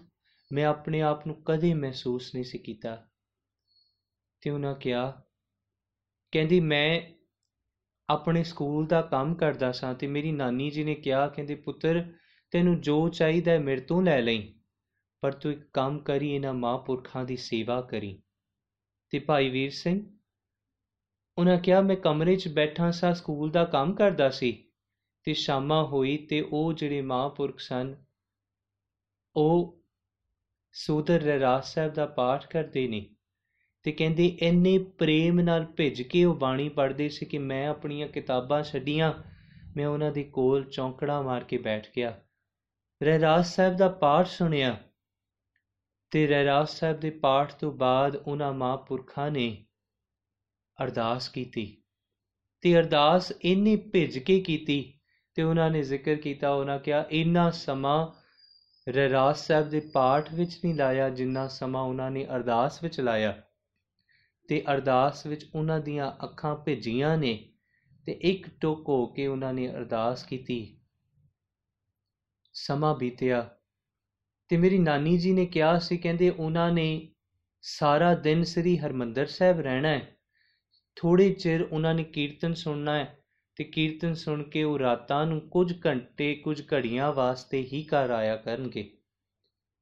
ਮੈਂ ਆਪਣੇ ਆਪ ਨੂੰ ਕਦੇ ਮਹਿਸੂਸ ਨਹੀਂ ਸੀ ਕੀਤਾ। ਤੇ ਉਹਨਾਂ ਕਿਹਾ, ਕਹਿੰਦੀ, ਮੈਂ ਆਪਣੇ ਸਕੂਲ ਦਾ ਕੰਮ ਕਰਦਾ ਸਾਂ ਤੇ ਮੇਰੀ ਨਾਨੀ ਜੀ ਨੇ ਕਿਹਾ, ਕਹਿੰਦੇ, ਪੁੱਤਰ, ਤੈਨੂੰ ਜੋ ਚਾਹੀਦਾ ਹੈ ਮੇਰੇ ਤੋਂ ਲੈ ਲਈ। ਪਰ ਤੂੰ ਇੱਕ ਕੰਮ ਕਰੀ, ਇਹਨਾਂ ਮਹਾਂਪੁਰਖਾਂ ਦੀ ਸੇਵਾ ਕਰੀ। ਤੇ ਭਾਈ ਵੀਰ ਸਿੰਘ, ਉਹਨਾਂ ਕਿਹਾ, ਮੈਂ ਕਮਰੇ 'ਚ ਬੈਠਾ ਸਾਂ, ਸਕੂਲ ਦਾ ਕੰਮ ਕਰਦਾ ਸੀ। ਤੇ ਸ਼ਾਮਾਂ ਹੋਈ ਤੇ ਉਹ ਜਿਹੜੇ ਮਹਾਂਪੁਰਖ ਸਨ, ਉਹ ਸੋਦਰ ਰਹਿਰਾਸ ਸਾਹਿਬ ਦਾ ਪਾਠ ਕਰਦੇ ਨੇ। ਤੇ ਕਹਿੰਦੇ, ਇੰਨੇ ਪ੍ਰੇਮ ਨਾਲ ਭਿੱਜ ਕੇ ਉਹ ਬਾਣੀ ਪੜ੍ਹਦੇ ਸੀ ਕਿ ਮੈਂ ਆਪਣੀਆਂ ਕਿਤਾਬਾਂ ਛੱਡੀਆਂ। ਮੈਂ ਉਹਨਾਂ ਦੇ ਕੋਲ ਚੌਂਕੜਾ ਮਾਰ ਕੇ ਬੈਠ ਗਿਆ। ਰਹਿਰਾਸ ਸਾਹਿਬ ਦਾ ਪਾਠ ਸੁਣਿਆ। ਤੇ ਰਹਿਰਾਸ ਸਾਹਿਬ ਦੇ ਪਾਠ ਤੋਂ ਬਾਅਦ ਉਹਨਾਂ ਮਹਾਂਪੁਰਖਾਂ ਨੇ ਅਰਦਾਸ ਕੀਤੀ। ਤੇ ਅਰਦਾਸ ਇੰਨੀ ਭਿੱਜ ਕੇ ਕੀਤੀ ਤੇ ਉਹਨਾਂ ਨੇ ਜ਼ਿਕਰ ਕੀਤਾ, ਉਹਨਾਂ ਕਿਹਾ, ਇੰਨਾ ਸਮਾਂ ਰਹਿਰਾਸ ਸਾਹਿਬ ਦੇ ਪਾਠ ਵਿੱਚ ਨਹੀਂ ਲਾਇਆ, ਜਿੰਨਾ ਸਮਾਂ ਉਹਨਾਂ ਨੇ ਅਰਦਾਸ ਵਿੱਚ ਲਾਇਆ। ਤੇ ਅਰਦਾਸ ਵਿੱਚ ਉਹਨਾਂ ਦੀਆਂ ਅੱਖਾਂ ਭਿੱਜੀਆਂ ਨੇ ਤੇ ਇੱਕ ਟੁਕ ਹੋ ਕੇ ਉਹਨਾਂ ਨੇ ਅਰਦਾਸ ਕੀਤੀ। ਸਮਾਂ ਬੀਤਿਆ। ਤੇ ਮੇਰੀ ਨਾਨੀ ਜੀ ਨੇ ਕਿਹਾ ਸੀ, ਕਹਿੰਦੇ ਉਹਨਾਂ ਨੇ ਸਾਰਾ ਦਿਨ ਸ੍ਰੀ ਹਰਮੰਦਰ ਸਾਹਿਬ ਰਹਿਣਾ ਹੈ। ਥੋੜੇ ਚਿਰ ਉਹਨਾਂ ਨੇ ਕੀਰਤਨ ਸੁਣਨਾ ਹੈ ਤੇ ਕੀਰਤਨ ਸੁਣ ਕੇ ਉਹ ਰਾਤਾਂ ਨੂੰ ਕੁਝ ਘੰਟੇ, ਕੁਝ ਘੜੀਆਂ ਵਾਸਤੇ ਹੀ ਘਰ ਆਇਆ ਕਰਨਗੇ।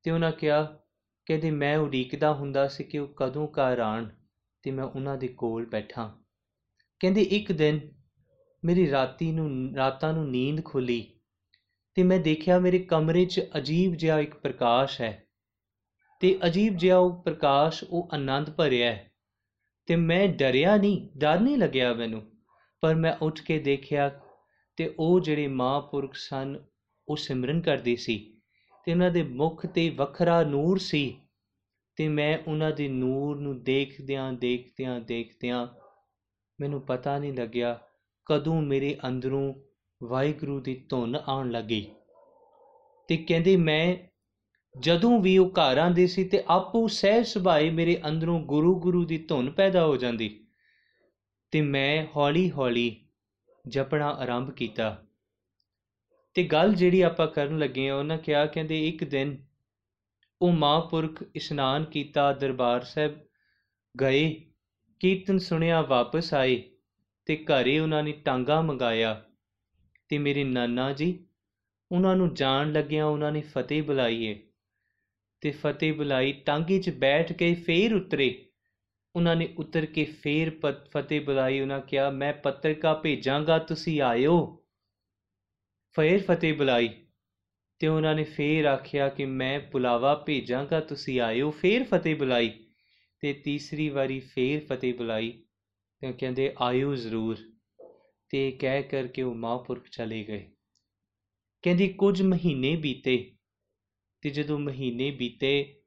ਤੇ ਉਹਨਾਂ ਕਿਹਾ, ਕਹਿੰਦੇ ਮੈਂ ਉਡੀਕਦਾ ਹੁੰਦਾ ਸੀ ਕਿ ਉਹ ਕਦੋਂ ਘਰ ਆਣ ਤੇ ਮੈਂ ਉਹਨਾਂ ਦੇ ਕੋਲ ਬੈਠਾ। ਕਹਿੰਦੇ ਇੱਕ ਦਿਨ ਮੇਰੀ ਰਾਤੀ ਨੂੰ, ਰਾਤਾਂ ਨੂੰ ਨੀਂਦ ਖੁੱਲੀ। ਤੇ ਮੈਂ ਦੇਖਿਆ ਮੇਰੇ ਕਮਰੇ 'ਚ ਅਜੀਬ ਜਿਹਾ ਇੱਕ ਪ੍ਰਕਾਸ਼ ਹੈ। ਤੇ ਅਜੀਬ ਜਿਹਾ ਉਹ ਪ੍ਰਕਾਸ਼, ਉਹ ਆਨੰਦ ਭਰਿਆ ਹੈ। ਤੇ ਮੈਂ ਡਰਿਆ ਨਹੀਂ, ਡਰ ਨਹੀਂ ਲੱਗਿਆ ਮੈਨੂੰ। ਪਰ ਮੈਂ ਉੱਠ ਕੇ ਦੇਖਿਆ ਤੇ ਉਹ ਜਿਹੜੇ ਮਹਾਂਪੁਰਖ ਸਨ, ਉਹ ਸਿਮਰਨ ਕਰਦੇ ਸੀ। ਤੇ ਉਹਨਾਂ ਦੇ ਮੁਖ ਤੇ ਵੱਖਰਾ ਨੂਰ ਸੀ। ਤੇ ਮੈਂ ਉਹਨਾਂ ਦੇ ਨੂਰ ਨੂੰ ਦੇਖਦਿਆਂ ਦੇਖਦਿਆਂ ਦੇਖਦਿਆਂ ਮੈਨੂੰ ਪਤਾ ਨਹੀਂ ਲੱਗਿਆ ਕਦੋਂ ਮੇਰੇ ਅੰਦਰੋਂ ਵਾਹਿਗੁਰੂ ਦੀ ਧੁਨ ਆਉਣ ਲੱਗੀ। ਤੇ ਕਹਿੰਦੇ, ਮੈਂ ਜਦੋਂ ਵੀ ਉਹ ਘਰ ਆਂਦੇ ਸੀ ਤੇ ਆਪੋ ਸਹਿ ਸੁਭਾਏ ਮੇਰੇ ਅੰਦਰੋਂ ਗੁਰੂ ਗੁਰੂ ਦੀ ਧੁਨ ਪੈਦਾ ਹੋ ਜਾਂਦੀ। ਤੇ ਮੈਂ ਹੌਲੀ ਹੌਲੀ ਜਪਣਾ ਆਰੰਭ ਕੀਤਾ। ਤੇ ਗੱਲ ਜਿਹੜੀ ਆਪਾਂ ਕਰਨ ਲੱਗੇ ਆ ਉਹਨਾਂ ਕਿਹਾ, ਕਹਿੰਦੇ, ਇੱਕ ਦਿਨ ਉਹ ਮਹਾਂਪੁਰਖ ਇਸ਼ਨਾਨ ਕੀਤਾ, ਦਰਬਾਰ ਸਾਹਿਬ ਗਏ, ਕੀਰਤਨ ਸੁਣਿਆ, ਵਾਪਸ ਆਏ ਤੇ ਘਰੇ ਉਹਨਾਂ ਨੇ ਟਾਂਗਾ ਮੰਗਾਇਆ। ਤੇ ਮੇਰੇ ਨਾਨਾ ਜੀ, ਉਹਨਾਂ ਨੂੰ ਜਾਣ ਲੱਗਿਆ ਉਹਨਾਂ ਨੇ ਫਤਿਹ ਬੁਲਾਈ ਏ। ਤੇ ਫਤਿਹ ਬੁਲਾਈ ਟਾਂਗੇ 'ਚ ਬੈਠ ਕੇ ਫੇਰ ਉਤਰੇ। ਉਹਨਾਂ ਨੇ ਉਤਰ ਕੇ ਫੇਰ ਫਤਿਹ ਬੁਲਾਈ, ਉਹਨਾਂ ਕਿਹਾ, ਮੈਂ ਪੱਤਰਕਾ ਭੇਜਾਂਗਾ, ਤੁਸੀਂ ਆਇਓ। ਫੇਰ ਫਤਿਹ ਬੁਲਾਈ। ਤੇ ਉਹਨਾਂ ਨੇ ਫੇਰ ਆਖਿਆ ਕਿ ਮੈਂ ਬੁਲਾਵਾ ਭੇਜਾਂਗਾ, ਤੁਸੀਂ ਆਇਓ। ਫੇਰ ਫਤਿਹ ਬੁਲਾਈ। ਤੇ ਤੀਸਰੀ ਵਾਰੀ ਫੇਰ ਫਤਿਹ ਬੁਲਾਈ। ਤੇ ਕਹਿੰਦੇ, ਆਇਓ ਜ਼ਰੂਰ। ਤੇ ਕਹਿ ਕਰਕੇ ਉਹ ਮਹਾਂਪੁਰਖ ਚਲੇ ਗਏ। ਕਹਿੰਦੀ, ਕੁਝ ਮਹੀਨੇ ਬੀਤੇ ਤੇ ਜਦੋਂ ਮਹੀਨੇ ਬੀਤੇ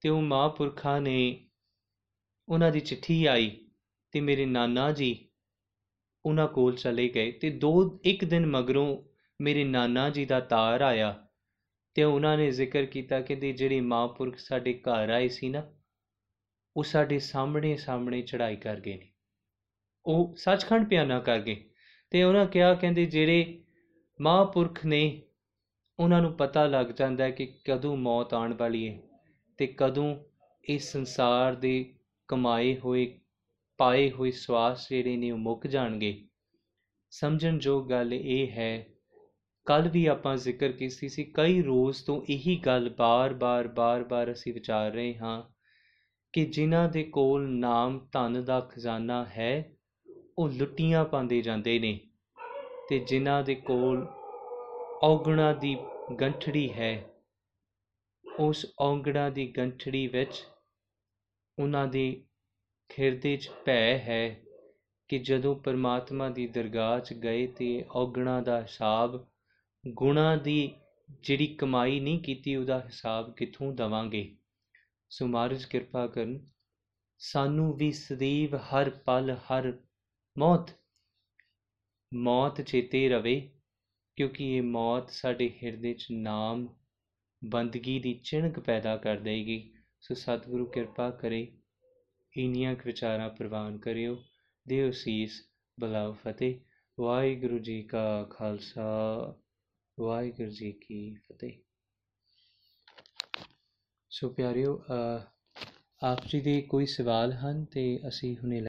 ਤੇ ਉਹ ਮਹਾਂਪੁਰਖਾਂ ਨੇ ਉਹਨਾਂ ਦੀ ਚਿੱਠੀ ਆਈ ਤੇ ਮੇਰੇ ਨਾਨਾ ਜੀ ਉਹਨਾਂ ਕੋਲ ਚਲੇ ਗਏ ਤੇ ਦੋ, ਇੱਕ ਦਿਨ ਮਗਰੋਂ ਮੇਰੇ ਨਾਨਾ ਜੀ ਦਾ ਤਾਰ ਆਇਆ ਤੇ ਉਹਨਾਂ ਨੇ ਜ਼ਿਕਰ ਕੀਤਾ ਕਿ ਦੀ ਜਿਹੜੀ ਮਹਾਂਪੁਰਖ ਸਾਡੇ ਘਰ ਆਏ ਸੀ ਨਾ, ਉਹ ਸਾਡੇ ਸਾਹਮਣੇ ਸਾਹਮਣੇ ਚੜ੍ਹਾਈ ਕਰ ਗਏ ਨੇ। ਉਹ ਸੱਚਖੰਡ ਪਿਆਨਾ ਕਰ ਗਏ। ਤੇ ਉਹਨਾਂ ਕਿਹਾ, ਕਹਿੰਦੇ, ਜਿਹੜੇ ਮਹਾਂਪੁਰਖ ਨੇ, ਉਹਨਾਂ ਨੂੰ ਪਤਾ ਲੱਗ ਜਾਂਦਾ ਹੈ ਕਿ ਕਦੋਂ ਮੌਤ ਆਉਣ ਵਾਲੀ ਹੈ ਤੇ ਕਦੋਂ ਇਸ ਸੰਸਾਰ ਦੇ ਕਮਾਏ ਹੋਏ, ਪਾਏ ਹੋਏ ਸਵਾਸ ਜਿਹੜੇ ਨੇ ਉਹ ਮੁੱਕ ਜਾਣਗੇ। ਸਮਝਣ ਜੋ ਗੱਲ ਇਹ ਹੈ ਕੱਲ ਵੀ ਆਪਾਂ ਜ਼ਿਕਰ ਕੀਤੀ ਸੀ, ਕਈ ਰੋਜ਼ ਤੋਂ ਇਹੀ ਗੱਲ ਬਾਰ-ਬਾਰ ਬਾਰ-ਬਾਰ ਅਸੀਂ ਵਿਚਾਰ ਰਹੇ ਹਾਂ ਕਿ ਜਿਨ੍ਹਾਂ ਦੇ ਕੋਲ ਨਾਮ ਧਨ ਦਾ ਖਜ਼ਾਨਾ ਹੈ ਉਹ ਲੁੱਟੀਆਂ ਪਾਉਂਦੇ ਜਾਂਦੇ ਨੇ ਤੇ ਜਿਨ੍ਹਾਂ ਦੇ ਕੋਲ ਔਗਣਾ ਦੀ ਗੰਠੜੀ ਹੈ, ਉਸ ਔਗਣਾ ਦੀ ਗੰਠੜੀ ਵਿੱਚ ਉਹਨਾਂ ਦੇ ਹਿਰਦੇ 'ਚ ਭੈ ਹੈ ਕਿ ਜਦੋਂ ਪਰਮਾਤਮਾ ਦੀ ਦਰਗਾਹ 'ਚ ਗਏ ਤੇ ਔਗਣਾ ਦਾ ਹਿਸਾਬ ਗੁਣਾ ਦੀ ਜਿਹੜੀ ਕਮਾਈ ਨਹੀਂ ਕੀਤੀ ਉਹਦਾ ਹਿਸਾਬ ਕਿੱਥੋਂ ਦਵਾਂਗੇ? ਸੋ ਮਹਾਰਾਜ ਕਿਰਪਾ ਕਰਨ, ਸਾਨੂੰ ਵੀ ਸਦੀਵ ਹਰ ਪਲ ਹਰ ਮੌਤ। ਮੌਤ ਚੇਤੇ ਰਵੇ, ਕਿਉਂਕਿ ਇਹ ਮੌਤ ਸਾਡੇ ਹਿਰਦੇ 'ਚ ਨਾਮ, ਬੰਦਗੀ ਦੀ ਚਿਣਕ ਪੈਦਾ ਕਰ ਦੇਗੀ। ਸੋ ਸਤਿਗੁਰੂ ਕਿਰਪਾ ਕਰੇ, ਇਨੀਆਂ ਵਿਚਾਰਾਂ ਪ੍ਰਵਾਨ ਕਰਿਓ। ਦਿਓ ਸੀਸ ਬਲਾਉ ਫਤਿਹ। ਵਾਹਿਗੁਰੂ ਜੀ ਕਾ ਖਾਲਸਾ, ਵਾਹਿਗੁਰੂ ਜੀ ਕੀ ਫਤਿਹ। ਸੋ ਪਿਆਰਿਓ ਆਪ ਜੀ ਦੇ ਕੋਈ ਸਵਾਲ ਹਨ ਤੇ ਅਸੀਂ ਹੁਣੇ